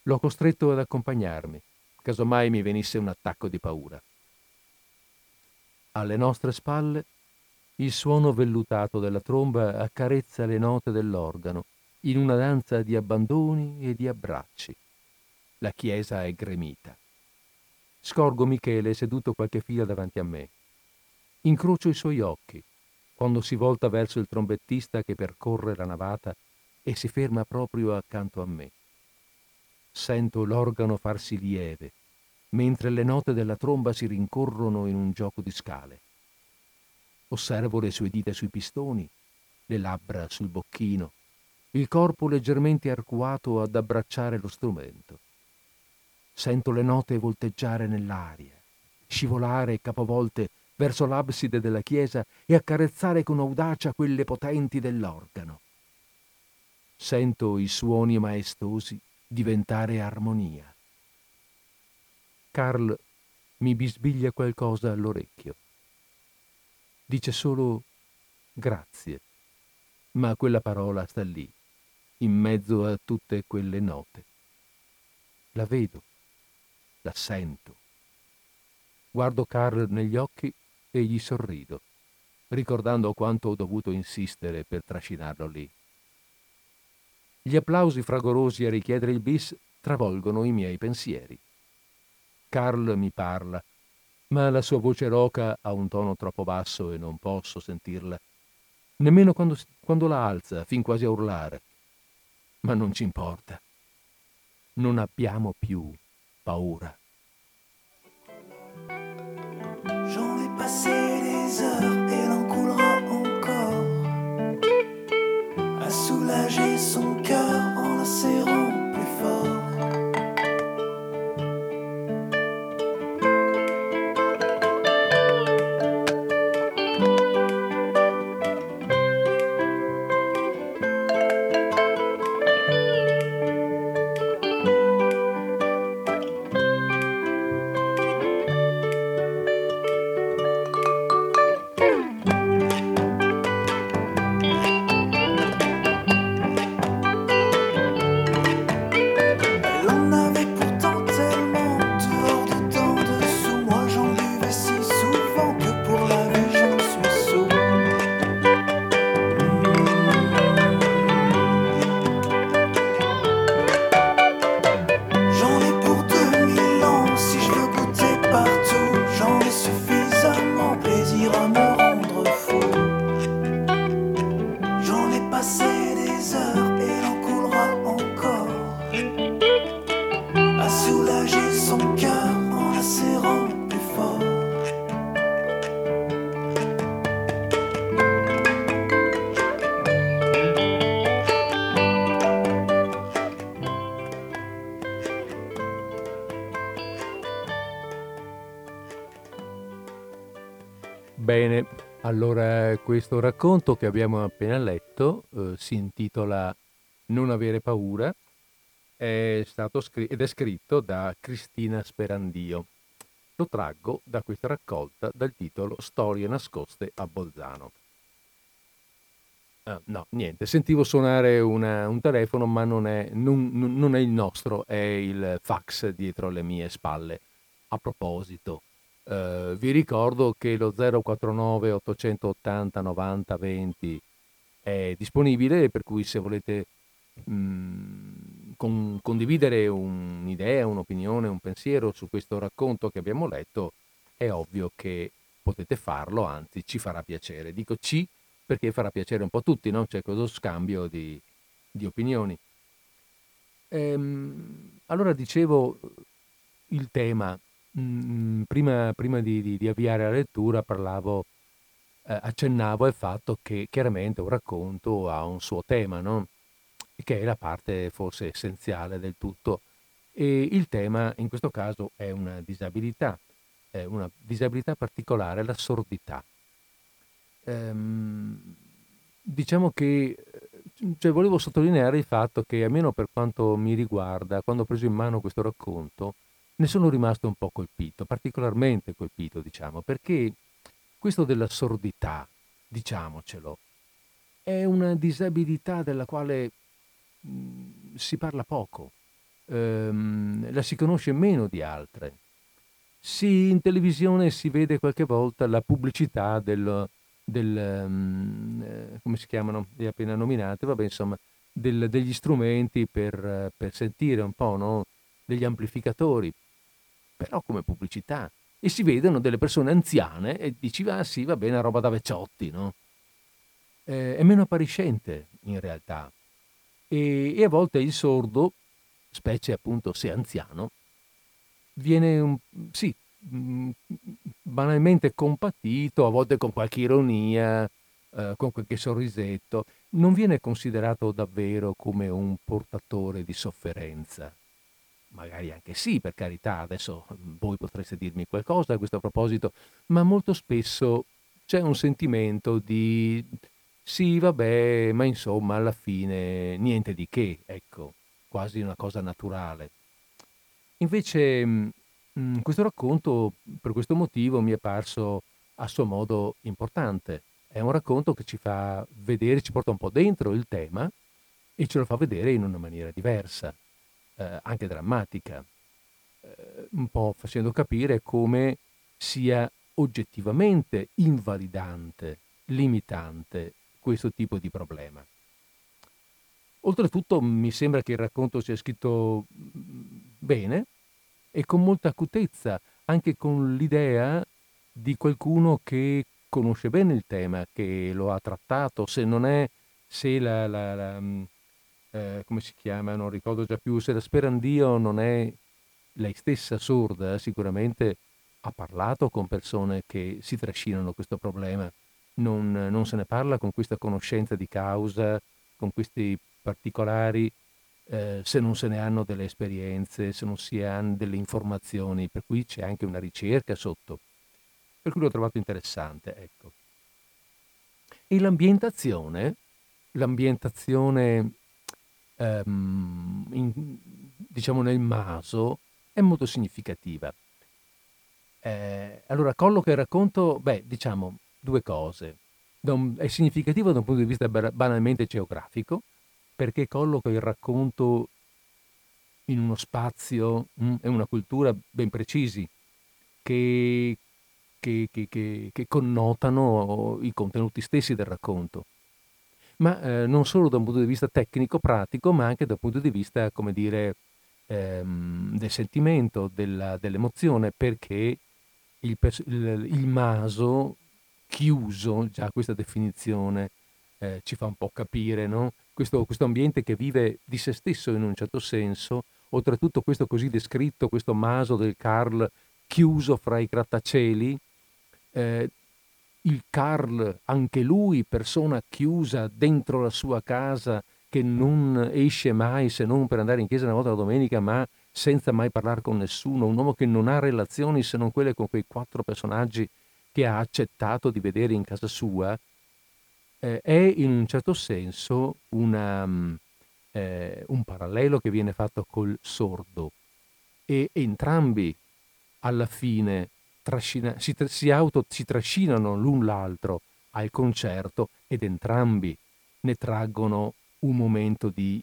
L'ho costretto ad accompagnarmi, casomai mi venisse un attacco di paura. Alle nostre spalle il suono vellutato della tromba accarezza le note dell'organo in una danza di abbandoni e di abbracci. La chiesa è gremita. Scorgo Michele seduto qualche fila davanti a me. Incrocio i suoi occhi quando si volta verso il trombettista che percorre la navata e si ferma proprio accanto a me. Sento l'organo farsi lieve, mentre le note della tromba si rincorrono in un gioco di scale. Osservo le sue dita sui pistoni, le labbra sul bocchino, il corpo leggermente arcuato ad abbracciare lo strumento. Sento le note volteggiare nell'aria, scivolare capovolte verso l'abside della chiesa e accarezzare con audacia quelle potenti dell'organo. Sento i suoni maestosi diventare armonia. Carl mi bisbiglia qualcosa all'orecchio. Dice solo grazie, ma quella parola sta lì, in mezzo a tutte quelle note. La vedo, la sento. Guardo Carl negli occhi e gli sorrido, ricordando quanto ho dovuto insistere per trascinarlo lì. Gli applausi fragorosi a richiedere il bis travolgono i miei pensieri. Carl mi parla, ma la sua voce roca ha un tono troppo basso e non posso sentirla, nemmeno quando, quando la alza, fin quasi a urlare. Ma non ci importa. Non abbiamo più paura. passé des heures et l'en coulera encore à soulager son questo racconto che abbiamo appena letto eh, si intitola Non avere paura è scr- ed è scritto da Cristina Sperandio. Lo traggo da questa raccolta dal titolo Storie nascoste a Bolzano. Ah, no, niente, sentivo suonare una, un telefono, ma non è, non, non è il nostro, è il fax dietro le mie spalle. A proposito, eh, vi ricordo che lo 049 880 90 20 è disponibile, per cui se volete mh, mm, con, condividere un'idea, un'opinione, un pensiero su questo racconto che abbiamo letto, è ovvio che potete farlo, anzi ci farà piacere. Dico ci perché farà piacere un po' a tutti, no? C'è questo scambio di, di opinioni. Ehm, allora dicevo il tema, mh, prima, prima di, di, di, avviare la lettura parlavo, eh, accennavo al fatto che chiaramente un racconto ha un suo tema, no? che è la parte forse essenziale del tutto. E il tema in questo caso è una disabilità, è una disabilità particolare, la sordità. Ehm, diciamo che cioè, volevo sottolineare il fatto che, almeno per quanto mi riguarda, quando ho preso in mano questo racconto, ne sono rimasto un po' colpito, particolarmente colpito, diciamo, perché questo della sordità, diciamocelo, è una disabilità della quale Mhmm, si parla poco, ehm, la si conosce meno di altre. Sì, in televisione si vede qualche volta la pubblicità del, del um, come si chiamano, le appena nominate, vabbè insomma, del, degli strumenti per, per, sentire un po', no? degli amplificatori, però come pubblicità. E si vedono delle persone anziane e dici, ah sì, va bene, roba da vecchiotti, no? Eh, è meno appariscente in realtà e, e a volte il sordo, specie appunto se anziano, viene un, sì, mm, banalmente compatito, a volte con qualche ironia, eh, con qualche sorrisetto, non viene considerato davvero come un portatore di sofferenza. Magari anche sì, per carità, adesso voi potreste dirmi qualcosa a questo proposito, ma molto spesso c'è un sentimento di sì, vabbè, ma insomma alla fine niente di che, ecco, quasi una cosa naturale. Invece mh, mm, questo racconto, per questo motivo, mi è parso a suo modo importante. È un racconto che ci fa vedere, ci porta un po' dentro il tema e ce lo fa vedere in una maniera diversa, eh, anche drammatica, eh, un po' facendo capire come sia oggettivamente invalidante, limitante questo tipo di problema. Oltretutto mi sembra che il racconto sia scritto mm, bene e con molta acutezza, anche con l'idea di qualcuno che conosce bene il tema, che lo ha trattato, se non è, se la, la, la mm, eh, come si chiama, non ricordo già più, se la Sperandio non è lei stessa sorda, sicuramente ha parlato con persone che si trascinano questo problema non, non se ne parla con questa conoscenza di causa, con questi particolari, eh, se non se ne hanno delle esperienze, se non si hanno delle informazioni, per cui c'è anche una ricerca sotto. Per cui l'ho trovato interessante, ecco. E l'ambientazione, l'ambientazione ehm, in, diciamo nel maso, è molto significativa. Eh, allora, colloca il racconto, beh, diciamo, due cose. Un, è significativo da un punto di vista banalmente geografico, perché colloca il racconto in uno spazio mm, e una cultura ben precisi, che, che, che, che, connotano i contenuti stessi del racconto. Ma eh, non solo da un punto di vista tecnico-pratico, ma anche da un punto di vista, come dire, ehm, del sentimento, della, dell'emozione, perché il, il, il maso chiuso, già questa definizione eh, ci fa un po' capire, no? questo, questo, ambiente che vive di se stesso in un certo senso, oltretutto questo così descritto, questo maso del Carl chiuso fra i grattacieli, eh, il Carl, anche lui, persona chiusa dentro la sua casa, che non esce mai se non per andare in chiesa una volta la domenica, ma senza mai parlare con nessuno, un uomo che non ha relazioni se non quelle con quei quattro personaggi che ha accettato di vedere in casa sua eh, è in un certo senso una, mm, eh, un parallelo che viene fatto col sordo. E entrambi alla fine trascina, si, si, auto, si trascinano l'un l'altro al concerto ed entrambi ne traggono un momento di,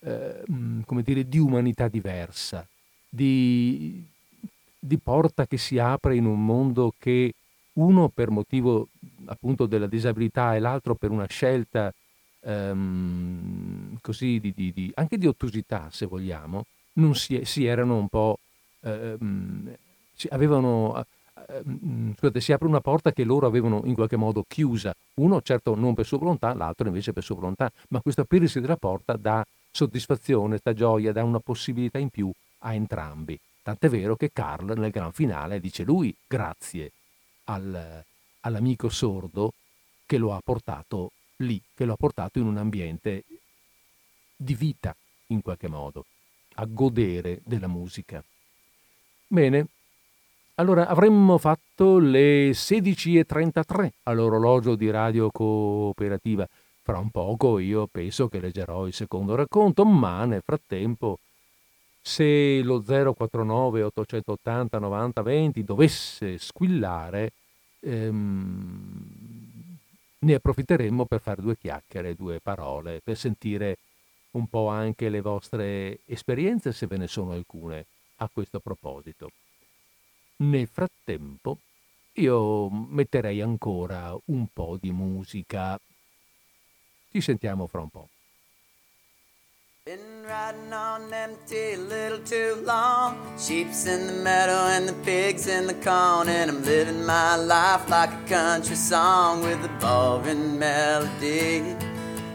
eh, mm, come dire, di umanità diversa, di, di porta che si apre in un mondo che uno per motivo appunto della disabilità e l'altro per una scelta ehm, così di, di, di, anche di ottusità se vogliamo, non si, si erano un po' ehm, avevano ehm, scusate, si apre una porta che loro avevano in qualche modo chiusa, uno certo non per sua volontà, l'altro invece per sua volontà, ma questo aprirsi della porta dà soddisfazione, dà gioia, dà una possibilità in più a entrambi. Tant'è vero che Carl nel gran finale dice lui grazie al, all'amico sordo che lo ha portato lì, che lo ha portato in un ambiente di vita in qualche modo, a godere della musica. Bene, allora avremmo fatto le 16.33 all'orologio di Radio Cooperativa. Fra un poco io penso che leggerò il secondo racconto, ma nel frattempo se lo 049 880 90 20 dovesse squillare, ehm, ne approfitteremmo per fare due chiacchiere, due parole, per sentire un po' anche le vostre esperienze, se ve ne sono alcune, a questo proposito. Nel frattempo io metterei ancora un po' di musica. Ci sentiamo fra un po'. Been on empty little too long. Sheep's in the meadow and the pigs in the corn. I'm living my life like a country song with a boring melody.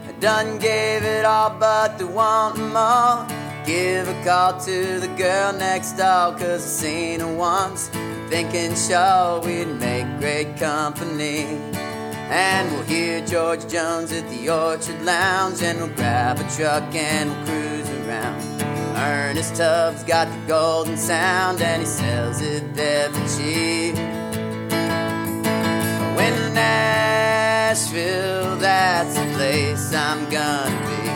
I done gave it all, but they want more. Give a call to the girl next door, cause I seen her once. Thinking sure we'd make great company. And we'll hear George Jones at the Orchard Lounge, and we'll grab a truck and we'll cruise around. Ernest Tubbs got the golden sound, and he sells it there for cheap. When Nashville, that's the place I'm gonna be.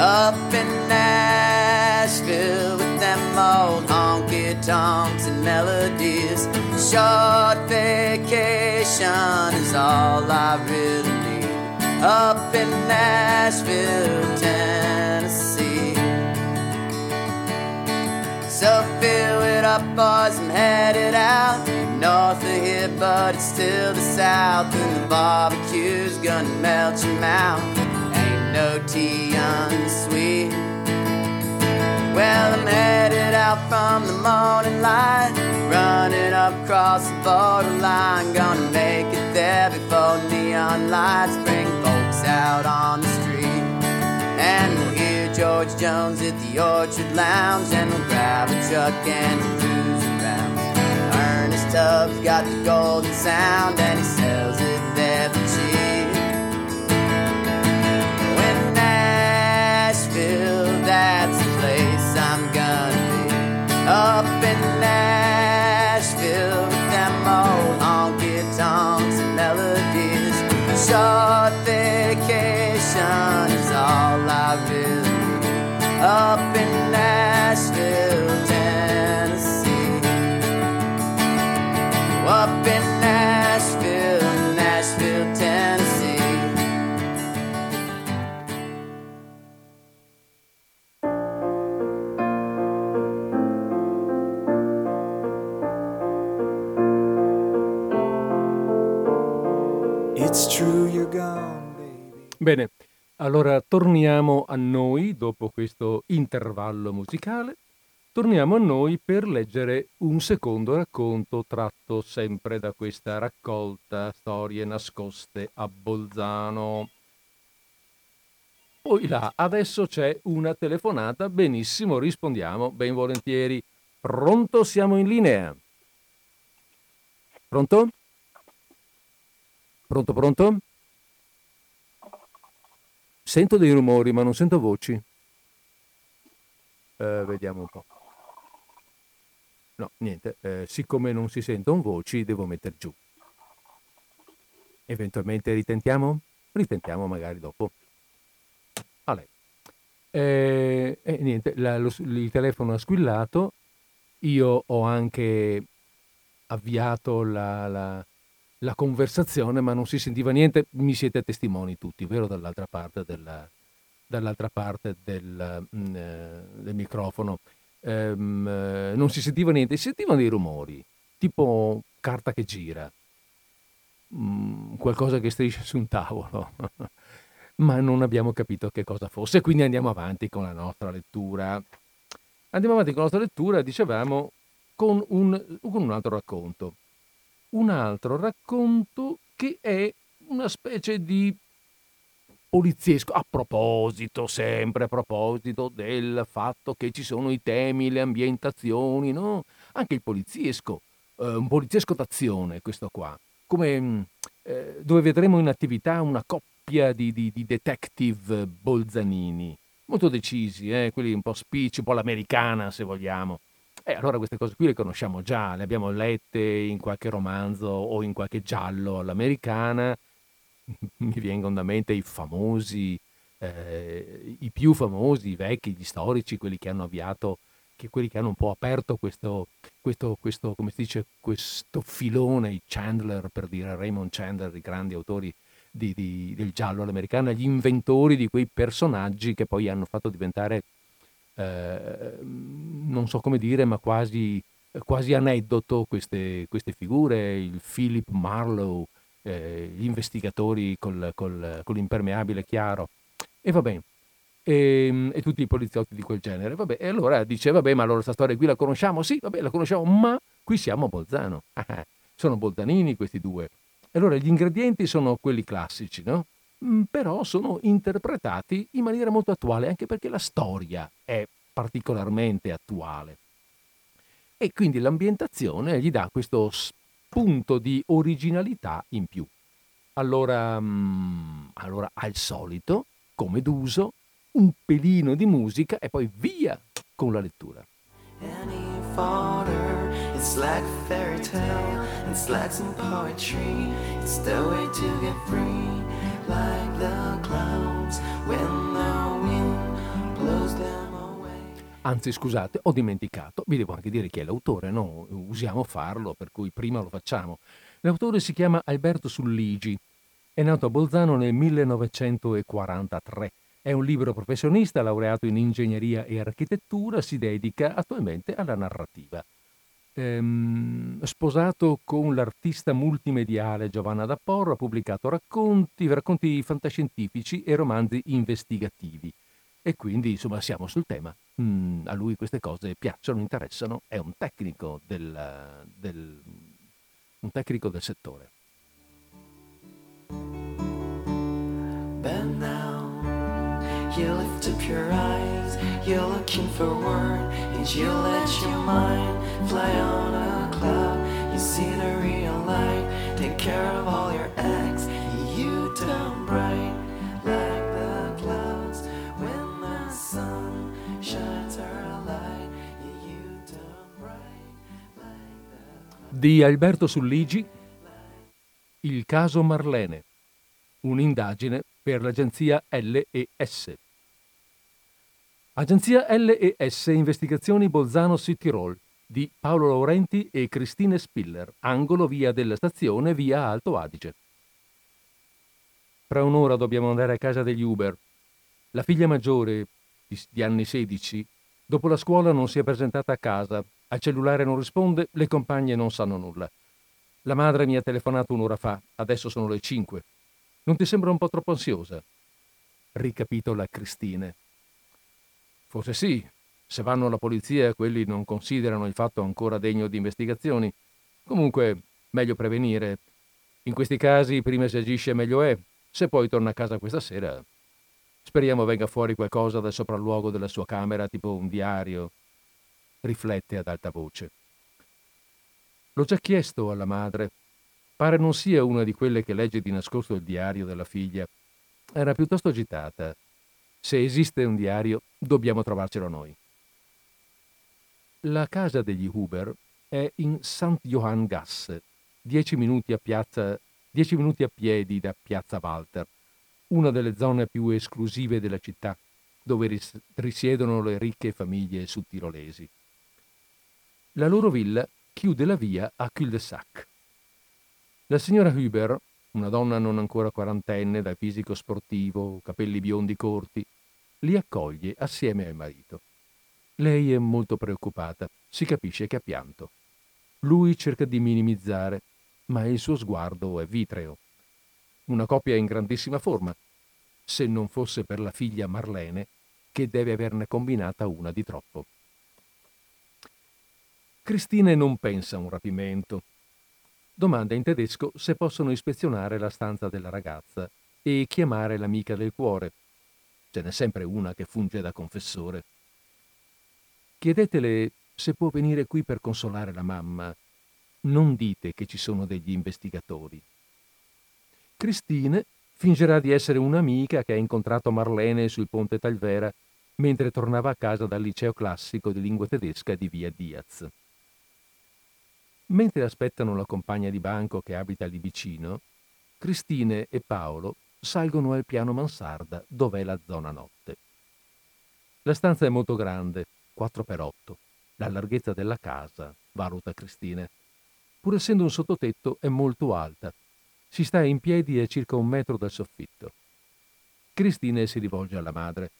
Up in Nashville with them old honky tonks and melodies short vacation is all I really need. Up in Nashville, Tennessee. So fill it up, boys, I'm headed out. North of here, but it's still the south. And the barbecue's gonna melt your mouth. Ain't no tea unsweet. Well, I'm headed out from the morning light, running up across the borderline. Gonna make it there before neon lights bring folks out on the street. And we'll hear George Jones at the Orchard Lounge, and we'll grab a truck and cruise around. Ernest Tubbs got the golden sound, and he sells Bene, allora torniamo a noi dopo questo intervallo musicale. Torniamo a noi per leggere un secondo racconto tratto sempre da questa raccolta Storie nascoste a Bolzano. Poi là, adesso c'è una telefonata, benissimo, rispondiamo ben volentieri. Pronto, siamo in linea. Pronto? Pronto, pronto? Sento dei rumori, ma non sento voci. Eh, vediamo un po'. No, niente, eh, siccome non si sentono voci, devo mettere giù. Eventualmente ritentiamo? Ritentiamo magari dopo. Allora. E, e niente, la, lo, il telefono ha squillato, io ho anche avviato la, la, la, conversazione, ma non si sentiva niente. Mi siete testimoni tutti, vero? Dall'altra parte, della, dall'altra parte del, mm, eh, del microfono. Ehm, eh, non si sentiva niente, si sentivano dei rumori, tipo carta che gira, mm, qualcosa che striscia su un tavolo. ma non abbiamo capito che cosa fosse, quindi andiamo avanti con la nostra lettura. Andiamo avanti con la nostra lettura, dicevamo, con un, con un altro racconto. Un altro racconto che è una specie di poliziesco. A proposito, sempre a proposito del fatto che ci sono i temi, le ambientazioni, no? Anche il poliziesco, eh, un poliziesco d'azione questo qua, come mm, eh, dove vedremo in attività una coppia di, di, di detective bolzanini, molto decisi, eh? quelli un po' spicci, un po' l'americana se vogliamo. E allora queste cose qui le conosciamo già, le abbiamo lette in qualche romanzo o in qualche giallo all'americana. Mi vengono da mente i famosi, eh, i più famosi, i vecchi, gli storici, quelli che hanno avviato, che quelli che hanno un po' aperto questo, questo, questo, come si dice, questo filone, i Chandler per dire, Raymond Chandler, i grandi autori di, di, del giallo all'americana, gli inventori di quei personaggi che poi hanno fatto diventare eh, non so come dire, ma quasi, quasi aneddoto queste, queste, figure, il Philip Marlowe, eh, gli investigatori col, col, con l'impermeabile chiaro. E va bene. E, ehm, e, tutti i poliziotti di quel genere. Vabbè, e allora dice, vabbè, ma allora questa storia qui la conosciamo? Sì, vabbè, la conosciamo, ma qui siamo a Bolzano. sono bolzanini questi due. E allora gli ingredienti sono quelli classici, no? Mm, però sono interpretati in maniera molto attuale, anche perché la storia è particolarmente attuale. E quindi l'ambientazione gli dà questo spunto di originalità in più. Allora, mm, allora al solito, come d'uso, un pelino di musica e poi via con la lettura. It's like fairy tale, it's like some poetry, it's the way to get free Anzi, scusate, ho dimenticato, vi devo anche dire chi è l'autore, no? Usiamo farlo, per cui prima lo facciamo. L'autore si chiama Alberto Sulligi, è nato a Bolzano nel 1943. È un libro professionista, laureato in ingegneria e architettura, si dedica attualmente alla narrativa ehm, sposato con l'artista multimediale Giovanna D'Apporro, ha pubblicato racconti, racconti fantascientifici e romanzi investigativi. E quindi, insomma, siamo sul tema. Mm, a lui queste cose piacciono, interessano, è un tecnico del, del, un tecnico del settore. Bend now, you lift up your eyes, you're looking for word, and you let your mind fly on a cloud. You see the real light, take care of all your acts. You turn bright like the clouds when the sun shines her light. You turn bright like the clouds. Di Alberto Sulligi, Il caso Marlene, un'indagine per l'agenzia LES. Agenzia LES Investigazioni Bolzano City Roll di Paolo Laurenti e Cristine Spiller, angolo via della stazione, via Alto Adige. Fra un'ora dobbiamo andare a casa degli Uber. La figlia maggiore, di anni 16, dopo la scuola non si è presentata a casa, al cellulare non risponde, le compagne non sanno nulla. La madre mi ha telefonato un'ora fa, adesso sono le 5. Non ti sembra un po' troppo ansiosa? Ricapitola Cristine. Forse sì, se vanno alla polizia quelli non considerano il fatto ancora degno di investigazioni. Comunque, meglio prevenire. In questi casi prima si agisce meglio è. Se poi torna a casa questa sera, speriamo venga fuori qualcosa dal sopralluogo della sua camera, tipo un diario. Riflette ad alta voce. L'ho già chiesto alla madre. Pare non sia una di quelle che legge di nascosto il diario della figlia. Era piuttosto agitata. Se esiste un diario, dobbiamo trovarcelo noi. La casa degli Huber è in St. Johann Gasse, dieci minuti a piazza dieci minuti a piedi da Piazza Walter, una delle zone più esclusive della città, dove ris- risiedono le ricche famiglie sudtirolesi. La loro villa chiude la via a cul-de-sac. La signora Huber, una donna non ancora quarantenne, dal fisico sportivo, capelli biondi corti, li accoglie assieme al marito. Lei è molto preoccupata, si capisce che ha pianto. Lui cerca di minimizzare, ma il suo sguardo è vitreo. Una coppia in grandissima forma, se non fosse per la figlia Marlene, che deve averne combinata una di troppo. Cristine non pensa a un rapimento. Domanda in tedesco se possono ispezionare la stanza della ragazza e chiamare l'amica del cuore. Ce n'è sempre una che funge da confessore. Chiedetele se può venire qui per consolare la mamma. Non dite che ci sono degli investigatori. Cristine fingerà di essere un'amica che ha incontrato Marlene sul ponte Talvera mentre tornava a casa dal liceo classico di lingua tedesca di via Diaz. Mentre aspettano la compagna di banco che abita lì vicino, Cristine e Paolo salgono al piano mansarda dov'è la zona notte. La stanza è molto grande, 4 per 8, la larghezza della casa, valuta Cristine. Pur essendo un sottotetto, è molto alta, si sta in piedi a circa un metro dal soffitto. Cristine si rivolge alla madre.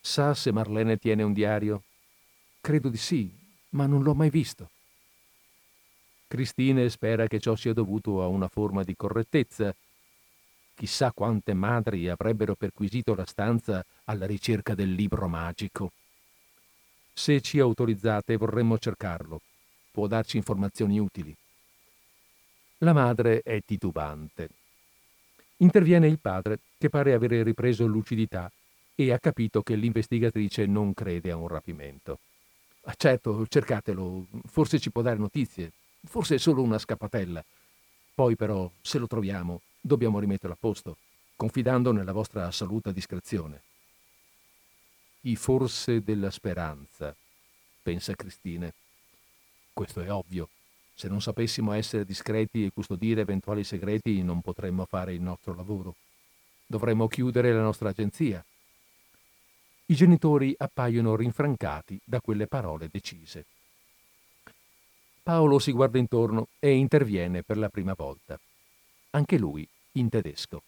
Sa se Marlene tiene un diario? Credo di sì, ma non l'ho mai visto. Cristine spera che ciò sia dovuto a una forma di correttezza. Chissà quante madri avrebbero perquisito la stanza alla ricerca del libro magico. Se ci autorizzate vorremmo cercarlo. Può darci informazioni utili. La madre è titubante. Interviene il padre, che pare avere ripreso lucidità e ha capito che l'investigatrice non crede a un rapimento. Ah, certo, cercatelo, forse ci può dare notizie, forse è solo una scappatella. Poi però, se lo troviamo, dobbiamo rimetterlo a posto, confidando nella vostra assoluta discrezione. I forse della speranza, pensa Cristine. Questo è ovvio. Se non sapessimo essere discreti e custodire eventuali segreti non potremmo fare il nostro lavoro. Dovremmo chiudere la nostra agenzia. I genitori appaiono rinfrancati da quelle parole decise. Paolo si guarda intorno e interviene per la prima volta. Anche lui in tedesco.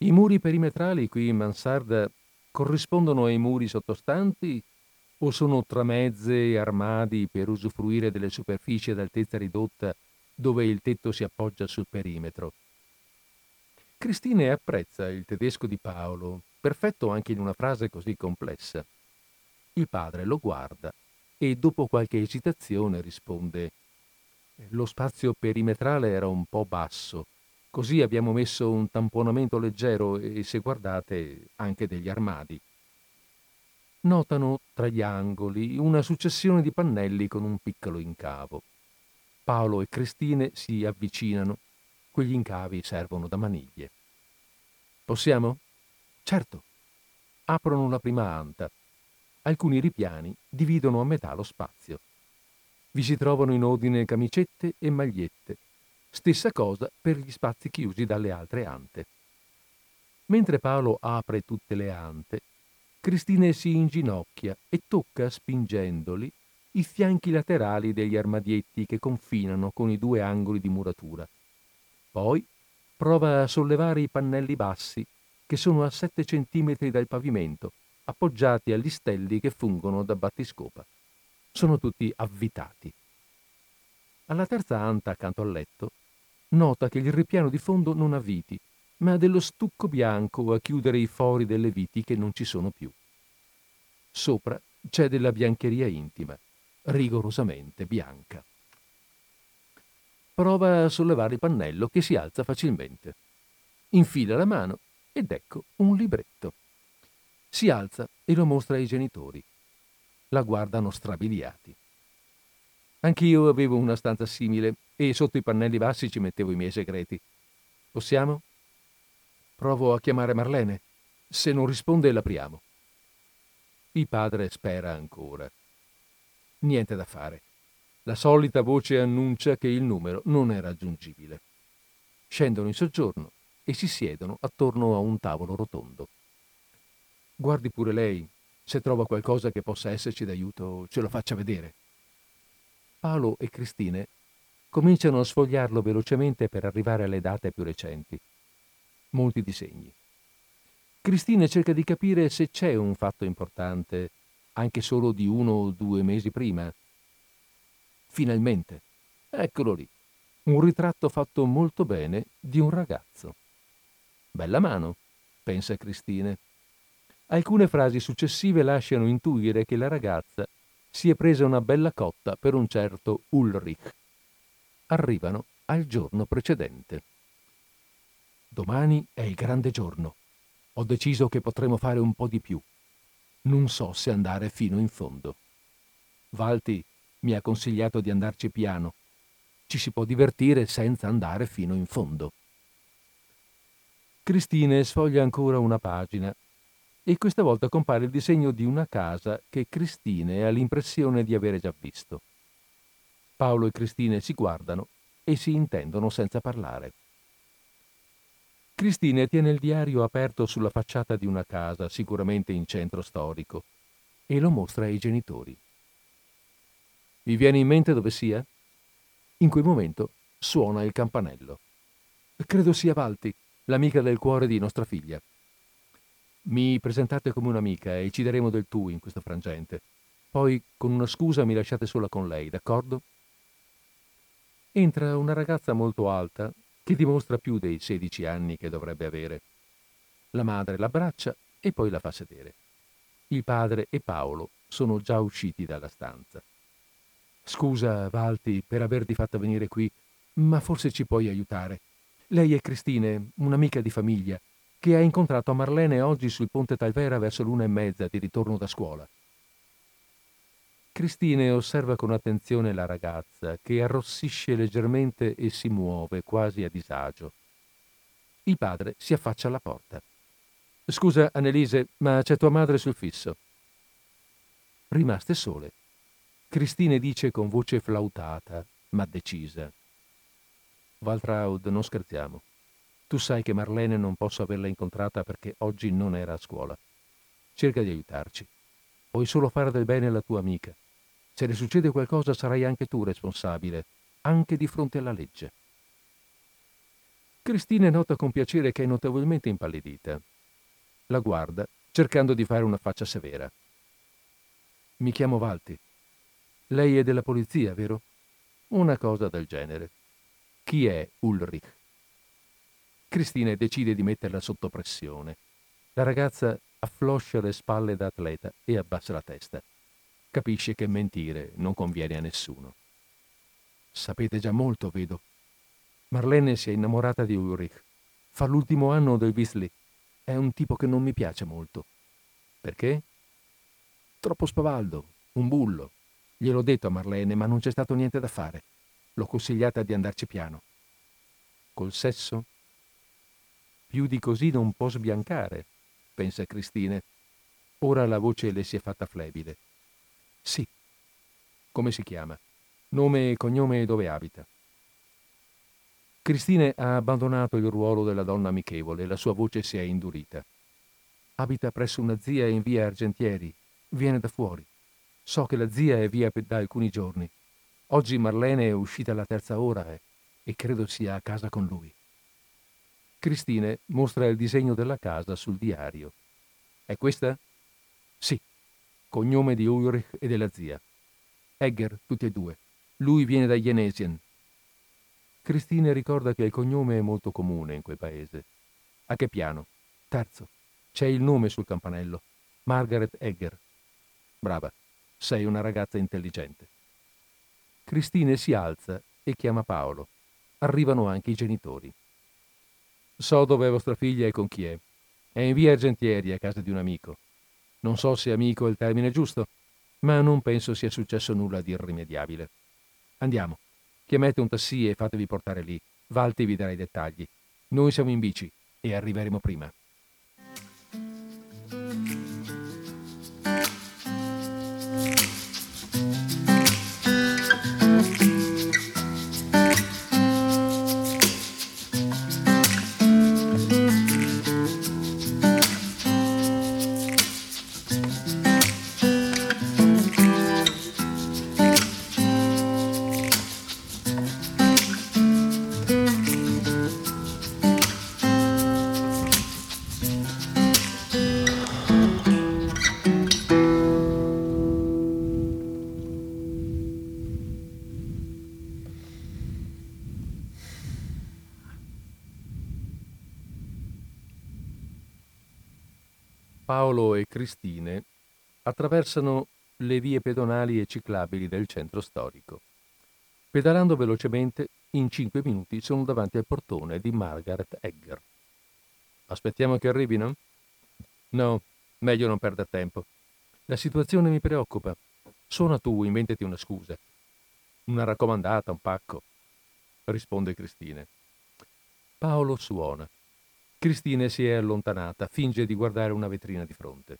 I muri perimetrali qui in mansarda corrispondono ai muri sottostanti o sono tramezze e armadi per usufruire delle superfici ad altezza ridotta dove il tetto si appoggia sul perimetro. Cristine apprezza il tedesco di Paolo, perfetto anche in una frase così complessa. Il padre lo guarda e dopo qualche esitazione risponde Lo spazio perimetrale era un po' basso, così abbiamo messo un tamponamento leggero e, se guardate, anche degli armadi notano tra gli angoli una successione di pannelli con un piccolo incavo. Paolo e Cristine si avvicinano. Quegli incavi servono da maniglie. Possiamo? Certo. Aprono la prima anta. Alcuni ripiani dividono a metà lo spazio. Vi si trovano in ordine camicette e magliette. Stessa cosa per gli spazi chiusi dalle altre ante. Mentre Paolo apre tutte le ante, Cristine si inginocchia e tocca, spingendoli, i fianchi laterali degli armadietti che confinano con i due angoli di muratura. Poi prova a sollevare i pannelli bassi, che sono a sette centimetri dal pavimento, appoggiati agli stelli che fungono da battiscopa. Sono tutti avvitati. Alla terza anta accanto al letto, nota che il ripiano di fondo non ha viti, ma dello stucco bianco a chiudere i fori delle viti che non ci sono più. Sopra c'è della biancheria intima, rigorosamente bianca. Prova a sollevare il pannello che si alza facilmente. Infila la mano ed ecco un libretto. Si alza e lo mostra ai genitori. La guardano strabiliati. Anch'io avevo una stanza simile e sotto i pannelli bassi ci mettevo i miei segreti. Possiamo? Provo a chiamare Marlene. Se non risponde, l'apriamo. Il padre spera ancora. Niente da fare. La solita voce annuncia che il numero non è raggiungibile. scendono in soggiorno e si siedono attorno a un tavolo rotondo. Guardi pure lei, se trova qualcosa che possa esserci d'aiuto, ce lo faccia vedere. Paolo e Cristine cominciano a sfogliarlo velocemente per arrivare alle date più recenti. Molti disegni. Cristine cerca di capire se c'è un fatto importante, anche solo di uno o due mesi prima. Finalmente, eccolo lì, un ritratto fatto molto bene di un ragazzo. Bella mano, pensa Cristine. Alcune frasi successive lasciano intuire che la ragazza si è presa una bella cotta per un certo Ulrich. Arrivano al giorno precedente. Domani è il grande giorno. Ho deciso che potremo fare un po' di più. Non so se andare fino in fondo. Valti mi ha consigliato di andarci piano. Ci si può divertire senza andare fino in fondo. Cristine sfoglia ancora una pagina e questa volta compare il disegno di una casa che Cristine ha l'impressione di avere già visto. Paolo e Cristine si guardano e si intendono senza parlare. Cristine tiene il diario aperto sulla facciata di una casa, sicuramente in centro storico, e lo mostra ai genitori. Vi viene in mente dove sia? In quel momento suona il campanello. Credo sia Valti, l'amica del cuore di nostra figlia. Mi presentate come un'amica e ci daremo del tu in questo frangente. Poi, con una scusa, mi lasciate sola con lei, d'accordo? Entra una ragazza molto alta, che dimostra più dei 16 anni che dovrebbe avere. La madre l'abbraccia e poi la fa sedere. Il padre e Paolo sono già usciti dalla stanza. Scusa, Valti, per averti fatta venire qui, ma forse ci puoi aiutare. Lei è Cristine, un'amica di famiglia, che ha incontrato Marlene oggi sul ponte Talvera verso l'una e mezza di ritorno da scuola. Cristine osserva con attenzione la ragazza, che arrossisce leggermente e si muove quasi a disagio. Il padre si affaccia alla porta. Scusa, Annelise, ma c'è tua madre sul fisso. Rimaste sole, Cristine dice con voce flautata, ma decisa. Waltraud, non scherziamo. Tu sai che Marlene non posso averla incontrata perché oggi non era a scuola. Cerca di aiutarci. Puoi solo fare del bene alla tua amica. Se le succede qualcosa sarai anche tu responsabile, anche di fronte alla legge. Cristina nota con piacere che è notevolmente impallidita. La guarda, cercando di fare una faccia severa. Mi chiamo Valti. Lei è della polizia, vero? Una cosa del genere. Chi è Ulrich? Cristina decide di metterla sotto pressione. La ragazza affloscia le spalle da atleta e abbassa la testa. Capisce che mentire non conviene a nessuno. Sapete già molto, vedo. Marlene si è innamorata di Ulrich. Fa l'ultimo anno del Weasley. È un tipo che non mi piace molto. Perché? Troppo spavaldo, un bullo. Gliel'ho detto a Marlene, ma non c'è stato niente da fare. L'ho consigliata di andarci piano. Col sesso? Più di così non può sbiancare, pensa Cristine. Ora la voce le si è fatta flebile. Sì. Come si chiama? Nome, cognome e dove abita? Cristine ha abbandonato il ruolo della donna amichevole, la sua voce si è indurita. Abita presso una zia in via Argentieri. Viene da fuori. So che la zia è via da alcuni giorni. Oggi Marlene è uscita alla terza ora e, e credo sia a casa con lui. Cristine mostra il disegno della casa sul diario. È questa? Sì. Cognome di Ulrich e della zia. Egger, tutti e due. Lui viene da Jenesien. Cristine ricorda che il cognome è molto comune in quel paese. A che piano? Terzo. C'è il nome sul campanello. Margaret Egger. Brava. Sei una ragazza intelligente. Cristine si alza e chiama Paolo. Arrivano anche i genitori. So dove è vostra figlia e con chi è. È in via Argentieri, a casa di un amico. Non so se amico è il termine giusto, ma non penso sia successo nulla di irrimediabile. Andiamo. Chiamate un tassì e fatevi portare lì. Valti vi darà i dettagli. Noi siamo in bici e arriveremo prima. Attraversano le vie pedonali e ciclabili del centro storico. Pedalando velocemente, in cinque minuti sono davanti al portone di Margaret Egger. Aspettiamo che arrivino? No, meglio non perdere tempo. La situazione mi preoccupa. Suona tu, inventati una scusa. Una raccomandata, un pacco. Risponde Cristine. Paolo suona. Cristine si è allontanata, finge di guardare una vetrina di fronte.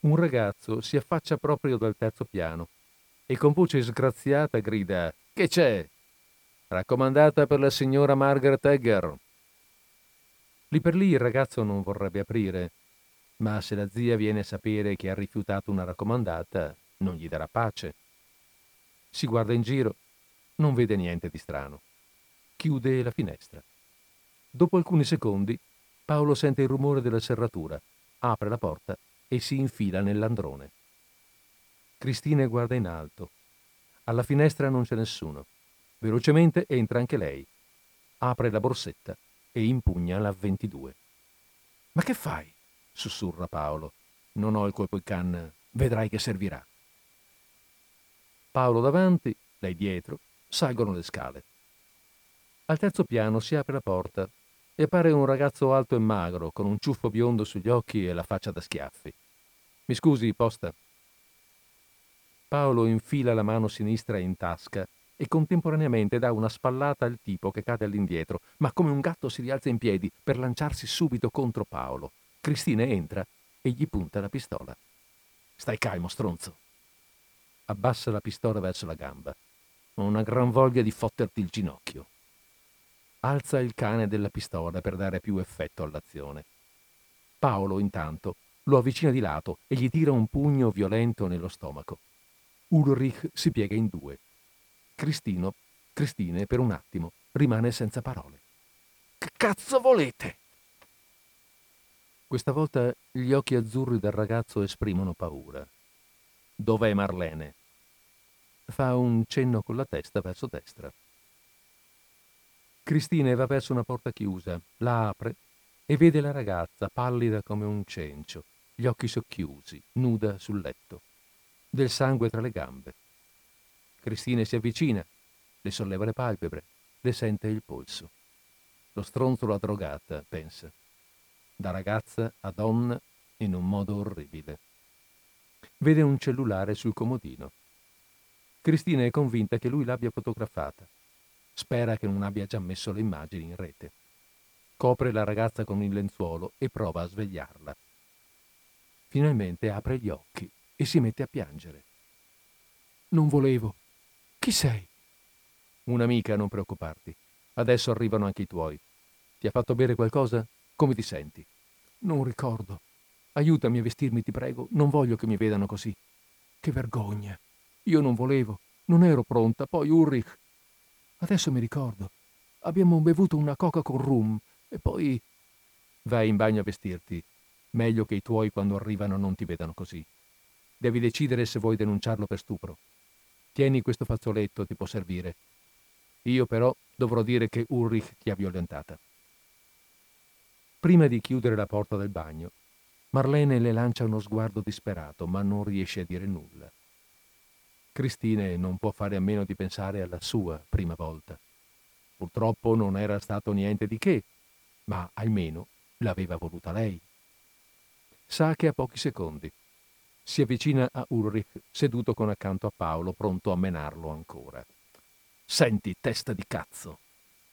Un ragazzo si affaccia proprio dal terzo piano e con voce sgraziata grida Che c'è? Raccomandata per la signora Margaret Egger. Lì per lì il ragazzo non vorrebbe aprire, ma se la zia viene a sapere che ha rifiutato una raccomandata, non gli darà pace. Si guarda in giro, non vede niente di strano. Chiude la finestra. Dopo alcuni secondi, Paolo sente il rumore della serratura, apre la porta e si infila nell'androne. Cristina guarda in alto. Alla finestra non c'è nessuno. Velocemente entra anche lei. Apre la borsetta e impugna la 22. Ma che fai? sussurra Paolo. Non ho il colpo in canna, vedrai che servirà. Paolo davanti, lei dietro, salgono le scale. Al terzo piano si apre la porta e appare un ragazzo alto e magro, con un ciuffo biondo sugli occhi e la faccia da schiaffi. Mi scusi, posta. Paolo infila la mano sinistra in tasca e contemporaneamente dà una spallata al tipo che cade all'indietro, ma come un gatto si rialza in piedi per lanciarsi subito contro Paolo. Cristina entra e gli punta la pistola. Stai calmo, stronzo. Abbassa la pistola verso la gamba. Ho una gran voglia di fotterti il ginocchio. Alza il cane della pistola per dare più effetto all'azione. Paolo, intanto, lo avvicina di lato e gli tira un pugno violento nello stomaco. Ulrich si piega in due. Cristino, Cristine, per un attimo, rimane senza parole. Che cazzo volete? Questa volta gli occhi azzurri del ragazzo esprimono paura. Dov'è Marlene? Fa un cenno con la testa verso destra. Cristine va verso una porta chiusa, la apre e vede la ragazza pallida come un cencio, gli occhi socchiusi, nuda sul letto, del sangue tra le gambe. Cristine si avvicina, le solleva le palpebre, le sente il polso. Lo stronzo l'ha drogata, pensa, da ragazza a donna in un modo orribile. Vede un cellulare sul comodino. Cristina è convinta che lui l'abbia fotografata. Spera che non abbia già messo le immagini in rete. Copre la ragazza con il lenzuolo e prova a svegliarla. Finalmente apre gli occhi e si mette a piangere. Non volevo. Chi sei? Un'amica, non preoccuparti. Adesso arrivano anche i tuoi. Ti ha fatto bere qualcosa? Come ti senti? Non ricordo. Aiutami a vestirmi, ti prego. Non voglio che mi vedano così. Che vergogna. Io non volevo. Non ero pronta. Poi Ulrich. Adesso mi ricordo. Abbiamo bevuto una coca con rum e poi... Vai in bagno a vestirti. Meglio che i tuoi quando arrivano non ti vedano così. Devi decidere se vuoi denunciarlo per stupro. Tieni questo fazzoletto, ti può servire. Io però dovrò dire che Ulrich ti ha violentata. Prima di chiudere la porta del bagno, Marlene le lancia uno sguardo disperato, ma non riesce a dire nulla. Cristine non può fare a meno di pensare alla sua prima volta. Purtroppo non era stato niente di che, ma almeno l'aveva voluta lei. Sa che ha pochi secondi. Si avvicina a Ulrich, seduto con accanto a Paolo, pronto a menarlo ancora. Senti, testa di cazzo!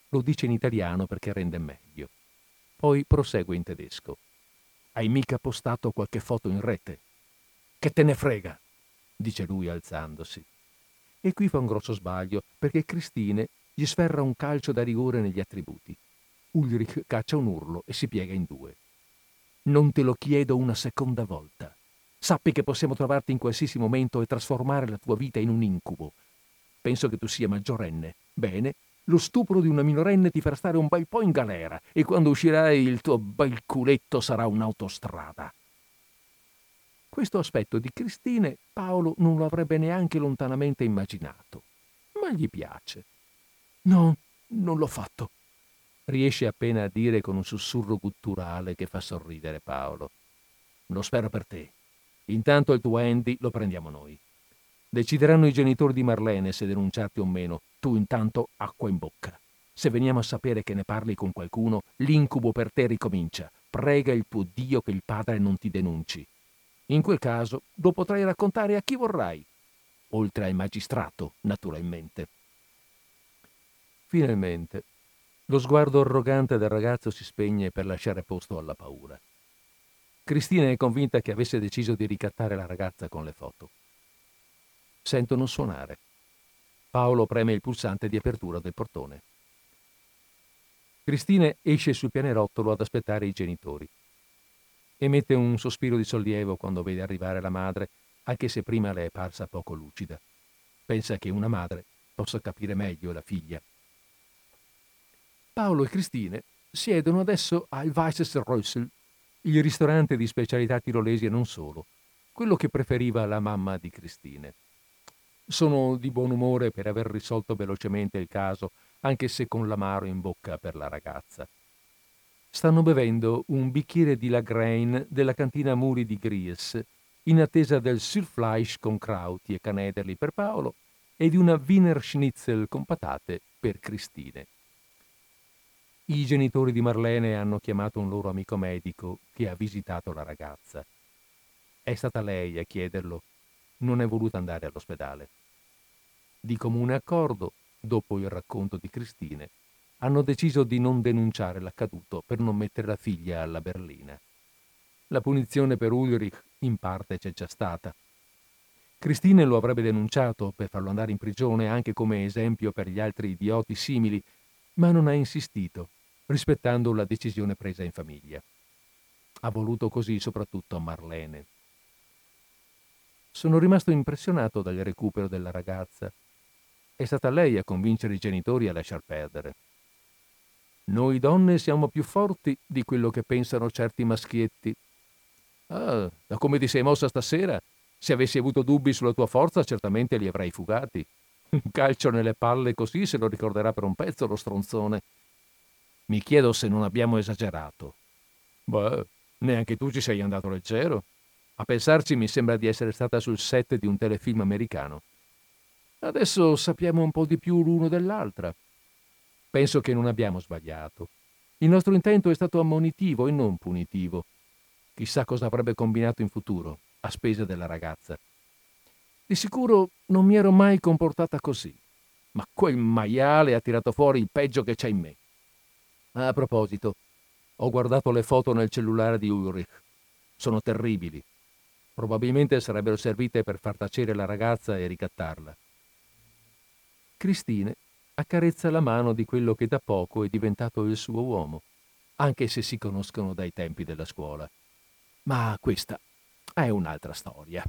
Lo dice in italiano perché rende meglio. Poi prosegue in tedesco. Hai mica postato qualche foto in rete? Che te ne frega? Dice lui alzandosi. E qui fa un grosso sbaglio, perché Cristine gli sferra un calcio da rigore negli attributi. Ulrich caccia un urlo e si piega in due. Non te lo chiedo una seconda volta. Sappi che possiamo trovarti in qualsiasi momento e trasformare la tua vita in un incubo. Penso che tu sia maggiorenne. Bene, lo stupro di una minorenne ti farà stare un bel po' in galera e quando uscirai il tuo bel culetto sarà un'autostrada. Questo aspetto di Cristine Paolo non lo avrebbe neanche lontanamente immaginato, ma gli piace. No, non l'ho fatto. Riesce appena a dire con un sussurro gutturale che fa sorridere Paolo. Lo spero per te. Intanto il tuo Andy lo prendiamo noi. Decideranno i genitori di Marlene se denunciarti o meno. Tu intanto acqua in bocca. Se veniamo a sapere che ne parli con qualcuno, l'incubo per te ricomincia. Prega il tuo Dio che il padre non ti denunci. In quel caso lo potrai raccontare a chi vorrai, oltre al magistrato, naturalmente. Finalmente, lo sguardo arrogante del ragazzo si spegne per lasciare posto alla paura. Cristina è convinta che avesse deciso di ricattare la ragazza con le foto. Sentono suonare. Paolo preme il pulsante di apertura del portone. Cristina esce sul pianerottolo ad aspettare i genitori. Emette un sospiro di sollievo quando vede arrivare la madre, anche se prima le è parsa poco lucida. Pensa che una madre possa capire meglio la figlia. Paolo e Cristine siedono adesso al Weisses Rössel il ristorante di specialità tirolesi e non solo, quello che preferiva la mamma di Cristine. Sono di buon umore per aver risolto velocemente il caso, anche se con l'amaro in bocca per la ragazza. Stanno bevendo un bicchiere di Lagrein della cantina Muri di Gries, in attesa del Surfleisch con krauti e canederli per Paolo e di una Wiener Schnitzel con patate per Cristine. I genitori di Marlene hanno chiamato un loro amico medico che ha visitato la ragazza. È stata lei a chiederlo. Non è voluta andare all'ospedale. Di comune accordo, dopo il racconto di Cristine, hanno deciso di non denunciare l'accaduto per non mettere la figlia alla berlina. La punizione per Ulrich in parte c'è già stata. Cristine lo avrebbe denunciato per farlo andare in prigione anche come esempio per gli altri idioti simili, ma non ha insistito rispettando la decisione presa in famiglia. Ha voluto così soprattutto Marlene. Sono rimasto impressionato dal recupero della ragazza. È stata lei a convincere i genitori a lasciar perdere. Noi donne siamo più forti di quello che pensano certi maschietti. Ah, da come ti sei mossa stasera, se avessi avuto dubbi sulla tua forza, certamente li avrei fugati. Un calcio nelle palle così se lo ricorderà per un pezzo lo stronzone. Mi chiedo se non abbiamo esagerato. Beh, neanche tu ci sei andato leggero. A pensarci mi sembra di essere stata sul set di un telefilm americano. Adesso sappiamo un po' di più l'uno dell'altra. Penso che non abbiamo sbagliato. Il nostro intento è stato ammonitivo e non punitivo. Chissà cosa avrebbe combinato in futuro, a spese della ragazza. Di sicuro non mi ero mai comportata così, ma quel maiale ha tirato fuori il peggio che c'è in me. A proposito, ho guardato le foto nel cellulare di Ulrich. Sono terribili. Probabilmente sarebbero servite per far tacere la ragazza e ricattarla. Cristine accarezza la mano di quello che da poco è diventato il suo uomo, anche se si conoscono dai tempi della scuola. Ma questa è un'altra storia.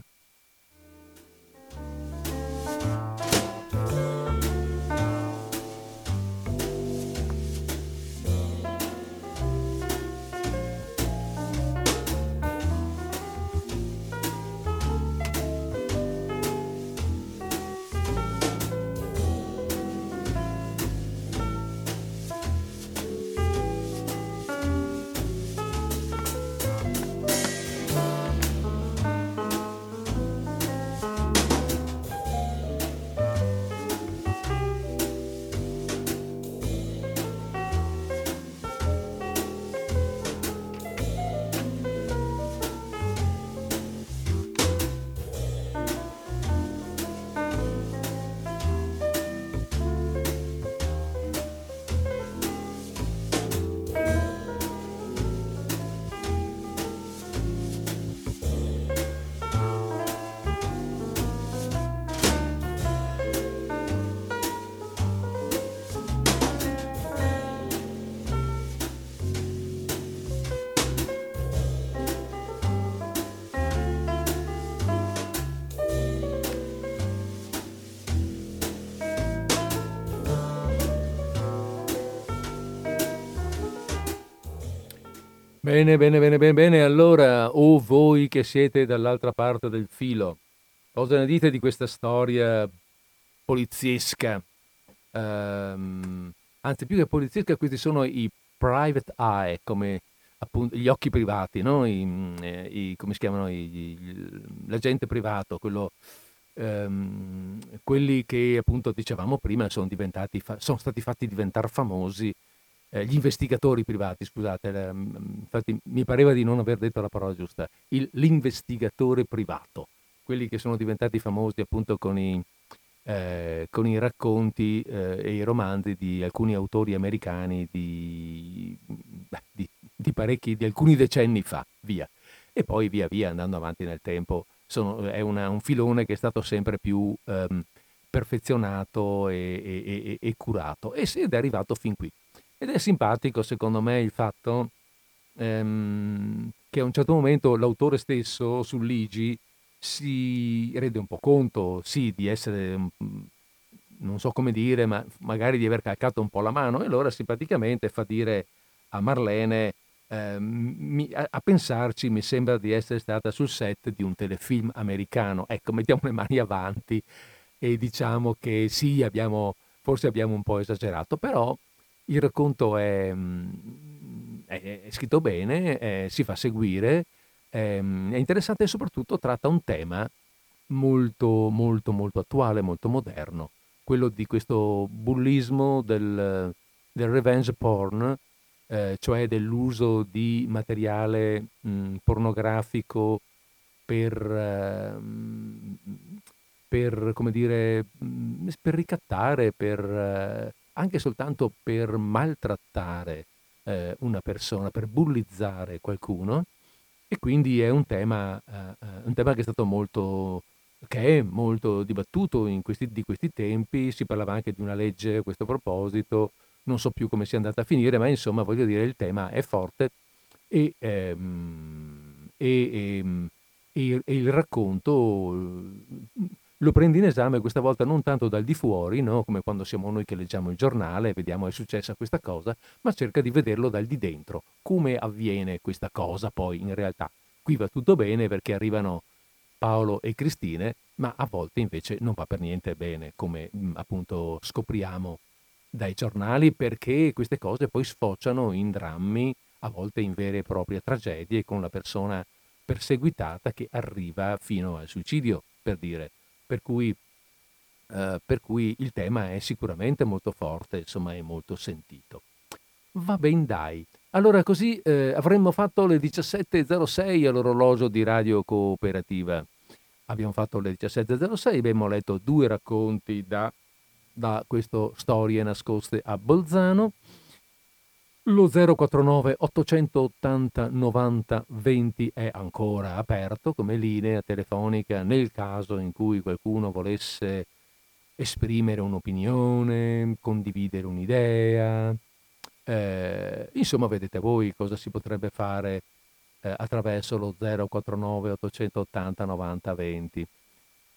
Bene, bene, bene, bene, bene. Allora, o oh voi che siete dall'altra parte del filo, cosa ne dite di questa storia poliziesca? Um, anzi, più che poliziesca, questi sono i private eye, come appunto, gli occhi privati, no? I, mm, eh, i, come si chiamano, I, l'agente privato, quello, ehm, quelli che appunto dicevamo prima sono, sono stati fatti diventare famosi, eh, gli investigatori privati, scusate, eh, infatti mi pareva di non aver detto la parola giusta, il, l'investigatore privato, quelli che sono diventati famosi appunto con i, eh, con i racconti eh, e i romanzi di alcuni autori americani di, di, di, parecchi, di alcuni decenni fa, via. E poi via via andando avanti nel tempo sono, è una, un filone che è stato sempre più ehm, perfezionato e, e, e, e curato ed è arrivato fin qui. Ed è simpatico secondo me il fatto ehm, che a un certo momento l'autore stesso sull'Igi si rende un po' conto, sì, di essere, non so come dire, ma magari di aver calcato un po' la mano e allora simpaticamente fa dire a Marlene, eh, mi, a, a, pensarci mi sembra di essere stata sul set di un telefilm americano. Ecco, mettiamo le mani avanti e diciamo che sì, abbiamo, forse abbiamo un po' esagerato, però il racconto è, mm, è, è scritto bene, è, si fa seguire Ehm, è interessante e soprattutto tratta un tema molto, molto, molto attuale, molto moderno, quello di questo bullismo del, del revenge porn, eh, cioè dell'uso di materiale mh, pornografico per, eh, per, dire, mh, per ricattare, per, eh, anche soltanto per maltrattare eh, una persona, per bullizzare qualcuno. E quindi è un tema, eh, eh, un tema che è stato molto che è molto dibattuto in questi, di questi tempi, si parlava anche di una legge a questo proposito, non so più come sia andata a finire, ma insomma voglio dire il tema è forte e, ehm, e, ehm, e, e il racconto lo prendi in esame questa volta non tanto dal di fuori, no? come quando siamo noi che leggiamo il giornale e vediamo è successa questa cosa, ma cerca di vederlo dal di dentro, come avviene questa cosa poi in realtà. Qui va tutto bene perché arrivano Paolo e Cristine, ma a volte invece non va per niente bene, come mm, appunto scopriamo dai giornali, perché queste cose poi sfociano in drammi, a volte in vere e proprie tragedie, con la persona perseguitata che arriva fino al suicidio, per dire per cui, eh, per cui il tema è sicuramente molto forte, insomma è molto sentito. Va ben dai. Allora così eh, avremmo fatto le 17.06 all'orologio di Radio Cooperativa. Abbiamo fatto le 17.06, abbiamo letto due racconti da, da questo Storie nascoste a Bolzano lo 049 880 90 20 è ancora aperto come linea telefonica nel caso in cui qualcuno volesse esprimere un'opinione, condividere un'idea. Eh, insomma, vedete voi cosa si potrebbe fare eh, attraverso lo 049 880 90 20.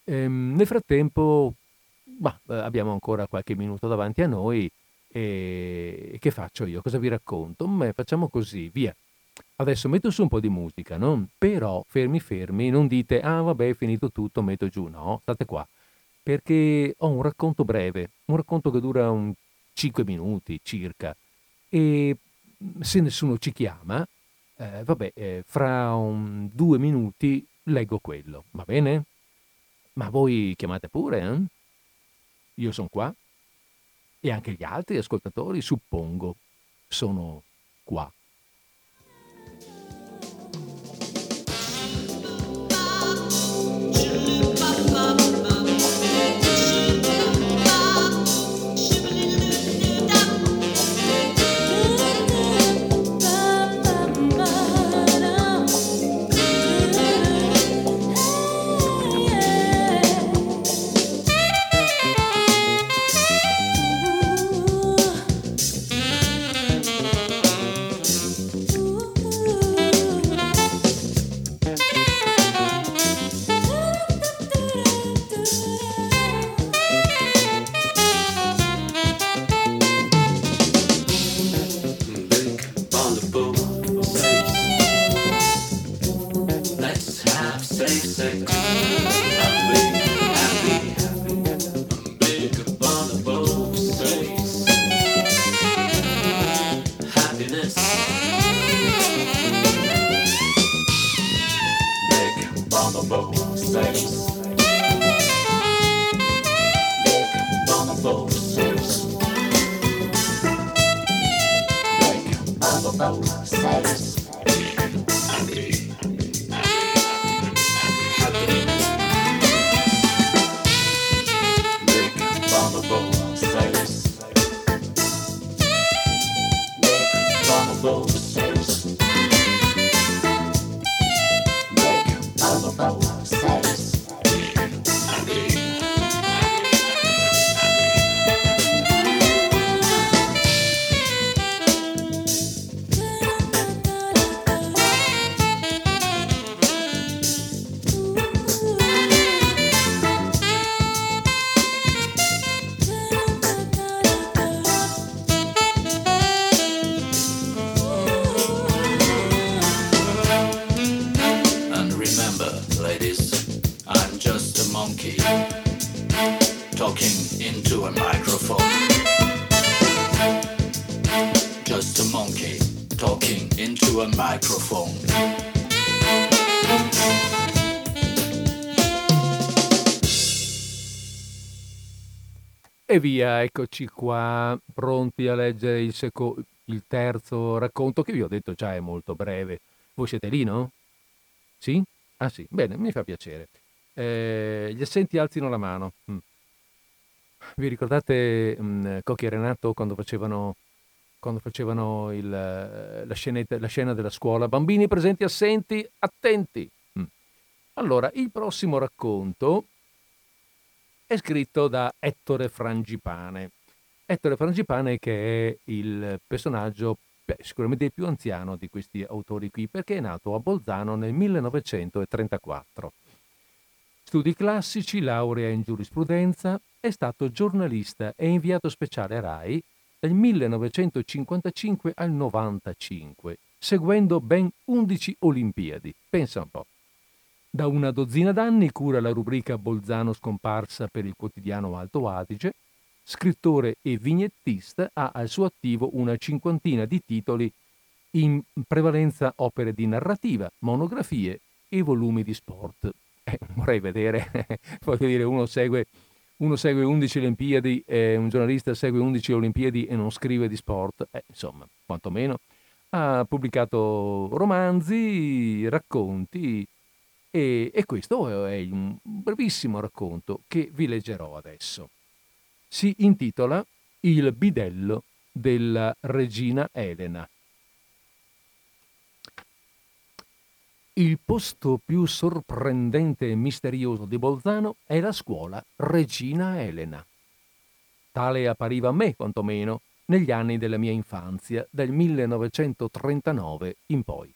Ehm, nel frattempo, bah, abbiamo ancora qualche minuto davanti a noi e che faccio io? Cosa vi racconto? Beh, facciamo così, via. Adesso metto su un po' di musica, no? Però fermi fermi, non dite "Ah, vabbè, è finito tutto, metto giù". No, state qua. Perché ho un racconto breve, un racconto che dura un 5 minuti circa e se nessuno ci chiama, eh, vabbè, eh, fra un, due minuti leggo quello, va bene? Ma voi chiamate pure, eh? Io sono qua e anche gli altri ascoltatori, suppongo, sono qua. E via, eccoci qua, pronti a leggere il, seco- il terzo racconto che vi ho detto già è molto breve. Voi siete lì, no? Sì? Ah sì, bene, mi fa piacere. Eh, gli assenti alzino la mano. Mm. Vi ricordate mh, mm, Cocchi e Renato quando facevano, quando facevano il, la, scenetta, la, scena della scuola? Bambini presenti assenti, attenti! Mm. Allora, il prossimo racconto è scritto da Ettore Frangipane. Ettore Frangipane che è il personaggio beh, sicuramente il più anziano di questi autori qui perché è nato a Bolzano nel 1934. Studi classici, laurea in giurisprudenza, è stato giornalista e inviato speciale a RAI dal 1955 al 95, seguendo ben 11 Olimpiadi. Pensa un po'. Da una dozzina d'anni cura la rubrica Bolzano scomparsa per il quotidiano Alto Adige. Scrittore e vignettista, ha al suo attivo una cinquantina di titoli, in prevalenza opere di narrativa, monografie e volumi di sport. Eh, vorrei vedere, voglio dire, uno segue, uno segue 11 Olimpiadi, eh, un giornalista segue 11 Olimpiadi e non scrive di sport. Eh, insomma, quantomeno ha pubblicato romanzi, racconti, e, e questo è un brevissimo racconto che vi leggerò adesso. Si intitola Il bidello della regina Elena. Il posto più sorprendente e misterioso di Bolzano è la scuola Regina Elena. Tale appariva a me, quantomeno, negli anni della mia infanzia, dal 1939 in poi.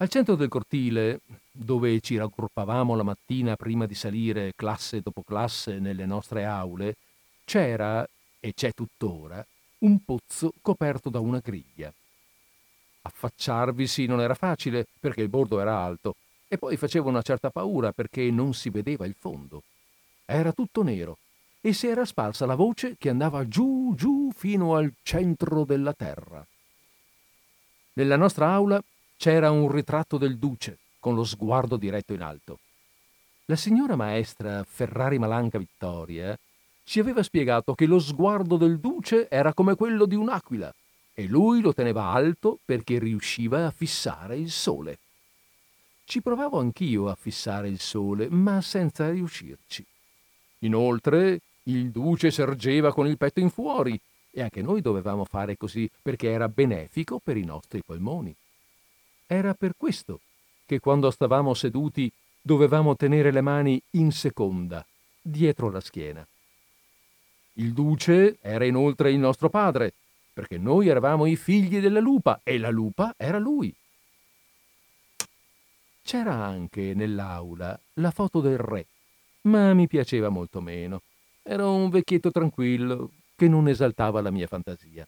Al centro del cortile, dove ci raggruppavamo la mattina prima di salire classe dopo classe nelle nostre aule, c'era, e c'è tuttora, un pozzo coperto da una griglia. Affacciarvisi non era facile perché il bordo era alto e poi faceva una certa paura perché non si vedeva il fondo. Era tutto nero e si era sparsa la voce che andava giù, giù fino al centro della terra. Nella nostra aula c'era un ritratto del duce con lo sguardo diretto in alto. La signora maestra Ferrari Malanca Vittoria ci aveva spiegato che lo sguardo del duce era come quello di un'aquila e lui lo teneva alto perché riusciva a fissare il sole. Ci provavo anch'io a fissare il sole, ma senza riuscirci. Inoltre, il duce sergeva con il petto in fuori e anche noi dovevamo fare così perché era benefico per i nostri polmoni. Era per questo che quando stavamo seduti dovevamo tenere le mani in seconda, dietro la schiena. Il duce era inoltre il nostro padre, perché noi eravamo i figli della lupa e la lupa era lui. C'era anche nell'aula la foto del re, ma mi piaceva molto meno. Era un vecchietto tranquillo che non esaltava la mia fantasia.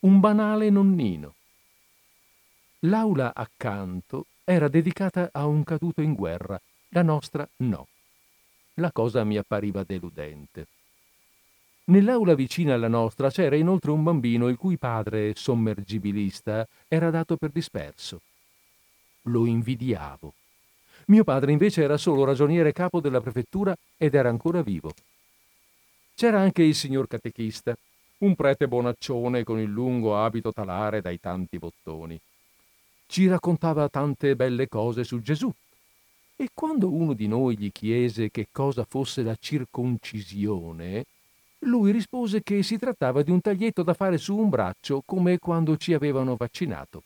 Un banale nonnino, L'aula accanto era dedicata a un caduto in guerra, la nostra no. La cosa mi appariva deludente. Nell'aula vicina alla nostra c'era inoltre un bambino il cui padre, sommergibilista, era dato per disperso. Lo invidiavo. Mio padre invece era solo ragioniere capo della prefettura ed era ancora vivo. C'era anche il signor catechista, un prete bonaccione con il lungo abito talare dai tanti bottoni. Ci raccontava tante belle cose su Gesù. E quando uno di noi gli chiese che cosa fosse la circoncisione, lui rispose che si trattava di un taglietto da fare su un braccio come quando ci avevano vaccinato.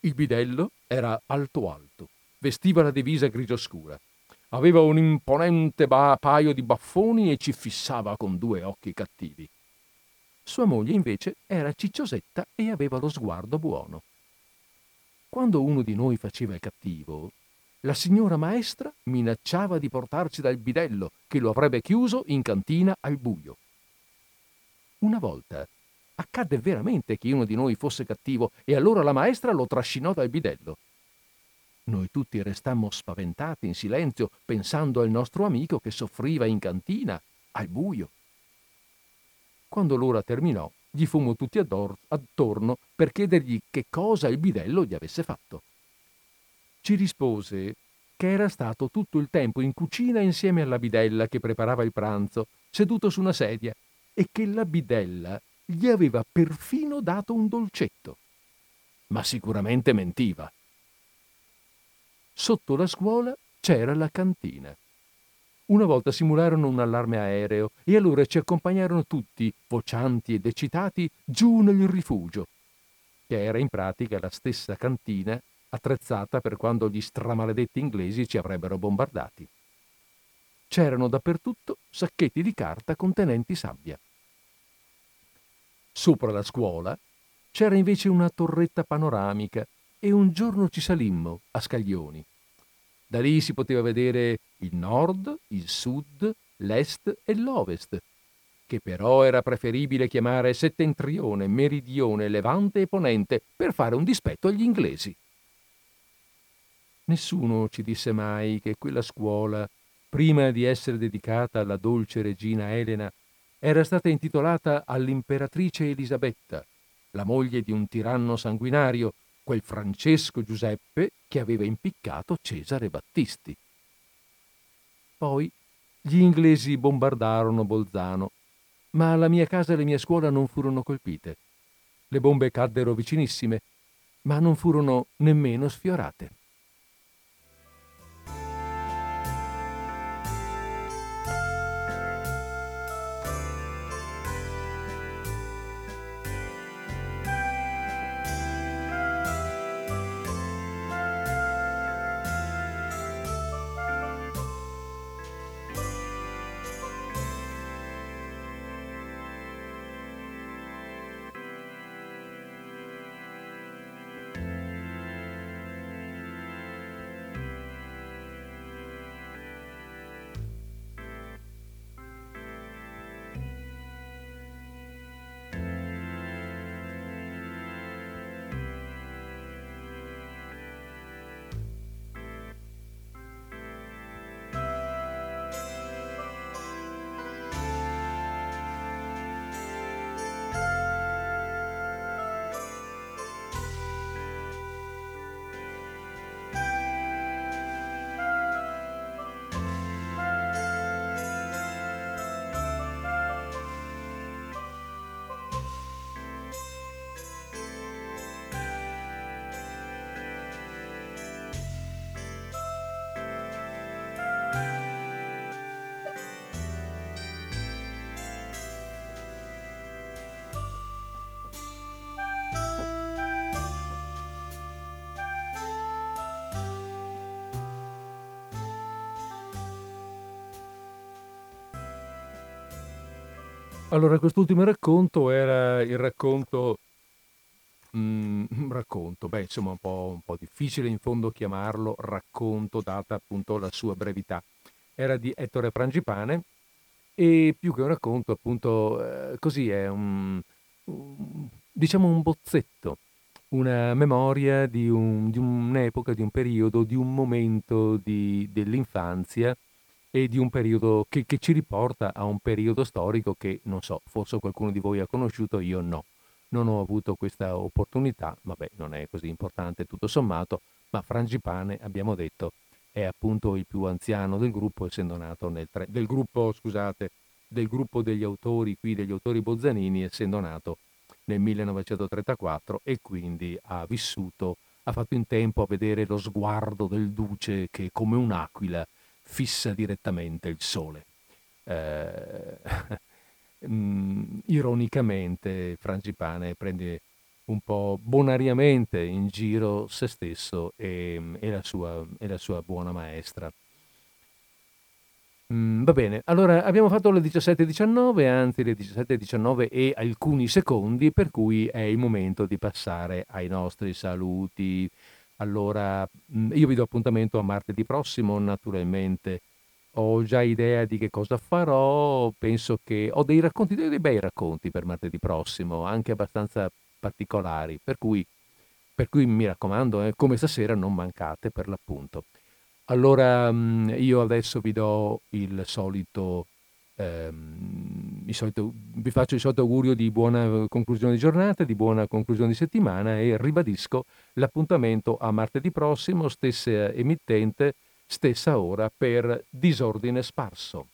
Il bidello era alto alto, vestiva la divisa grigio scura, aveva un imponente ba- paio di baffoni e ci fissava con due occhi cattivi. Sua moglie invece era cicciosetta e aveva lo sguardo buono. Quando uno di noi faceva il cattivo, la signora maestra minacciava di portarci dal bidello che lo avrebbe chiuso in cantina al buio. Una volta accadde veramente che uno di noi fosse cattivo e allora la maestra lo trascinò dal bidello. Noi tutti restammo spaventati in silenzio pensando al nostro amico che soffriva in cantina al buio. Quando l'ora terminò, gli fummo tutti attorno per chiedergli che cosa il bidello gli avesse fatto. Ci rispose che era stato tutto il tempo in cucina insieme alla bidella che preparava il pranzo, seduto su una sedia, e che la bidella gli aveva perfino dato un dolcetto. Ma sicuramente mentiva. Sotto la scuola c'era la cantina. Una volta simularono un allarme aereo e allora ci accompagnarono tutti, vocianti ed eccitati, giù nel rifugio, che era in pratica la stessa cantina attrezzata per quando gli stramaledetti inglesi ci avrebbero bombardati. C'erano dappertutto sacchetti di carta contenenti sabbia. Sopra la scuola c'era invece una torretta panoramica e un giorno ci salimmo a scaglioni. Da lì si poteva vedere il nord, il sud, l'est e l'ovest, che però era preferibile chiamare settentrione, meridione, levante e ponente per fare un dispetto agli inglesi. Nessuno ci disse mai che quella scuola, prima di essere dedicata alla dolce regina Elena, era stata intitolata all'imperatrice Elisabetta, la moglie di un tiranno sanguinario quel Francesco Giuseppe che aveva impiccato Cesare Battisti. Poi gli inglesi bombardarono Bolzano, ma la mia casa e la mia scuola non furono colpite. Le bombe caddero vicinissime, ma non furono nemmeno sfiorate. Allora, quest'ultimo racconto era il racconto, mm, racconto, beh, insomma, un po', un po' difficile in fondo chiamarlo racconto, data appunto la sua brevità. Era di Ettore Frangipane e più che un racconto, appunto, eh, così è un, un- diciamo un bozzetto, una memoria di, un- di un'epoca, di un periodo, di un momento di- dell'infanzia e di un periodo che, che ci riporta a un periodo storico che, non so, forse qualcuno di voi ha conosciuto, io no. Non ho avuto questa opportunità, vabbè, non è così importante tutto sommato, ma Frangipane, abbiamo detto, è appunto il più anziano del gruppo, essendo nato nel tre- del gruppo, scusate, del gruppo degli autori qui, degli autori Bozzanini, essendo nato nel 1934 e quindi ha vissuto, ha fatto in tempo a vedere lo sguardo del duce che come un'aquila fissa direttamente il sole. Eh, mm, ironicamente Frangipane prende un po' bonariamente in giro se stesso e, e, la, sua, e la sua buona maestra. Mm, va bene, allora abbiamo fatto le 17.19, anzi le 17.19 e alcuni secondi, per cui è il momento di passare ai nostri saluti. Allora, mm, io vi do appuntamento a martedì prossimo, naturalmente. Ho già idea di che cosa farò, penso che ho dei racconti, dei bei racconti per martedì prossimo, anche abbastanza particolari, per cui, per cui mi raccomando, eh, come stasera non mancate per l'appunto. Allora mm, io adesso vi do il solito, ehm, il solito, vi faccio il solito augurio di buona conclusione di giornata, di buona conclusione di settimana e ribadisco l'appuntamento a martedì prossimo, stessa emittente, stessa ora per Disordine Sparso.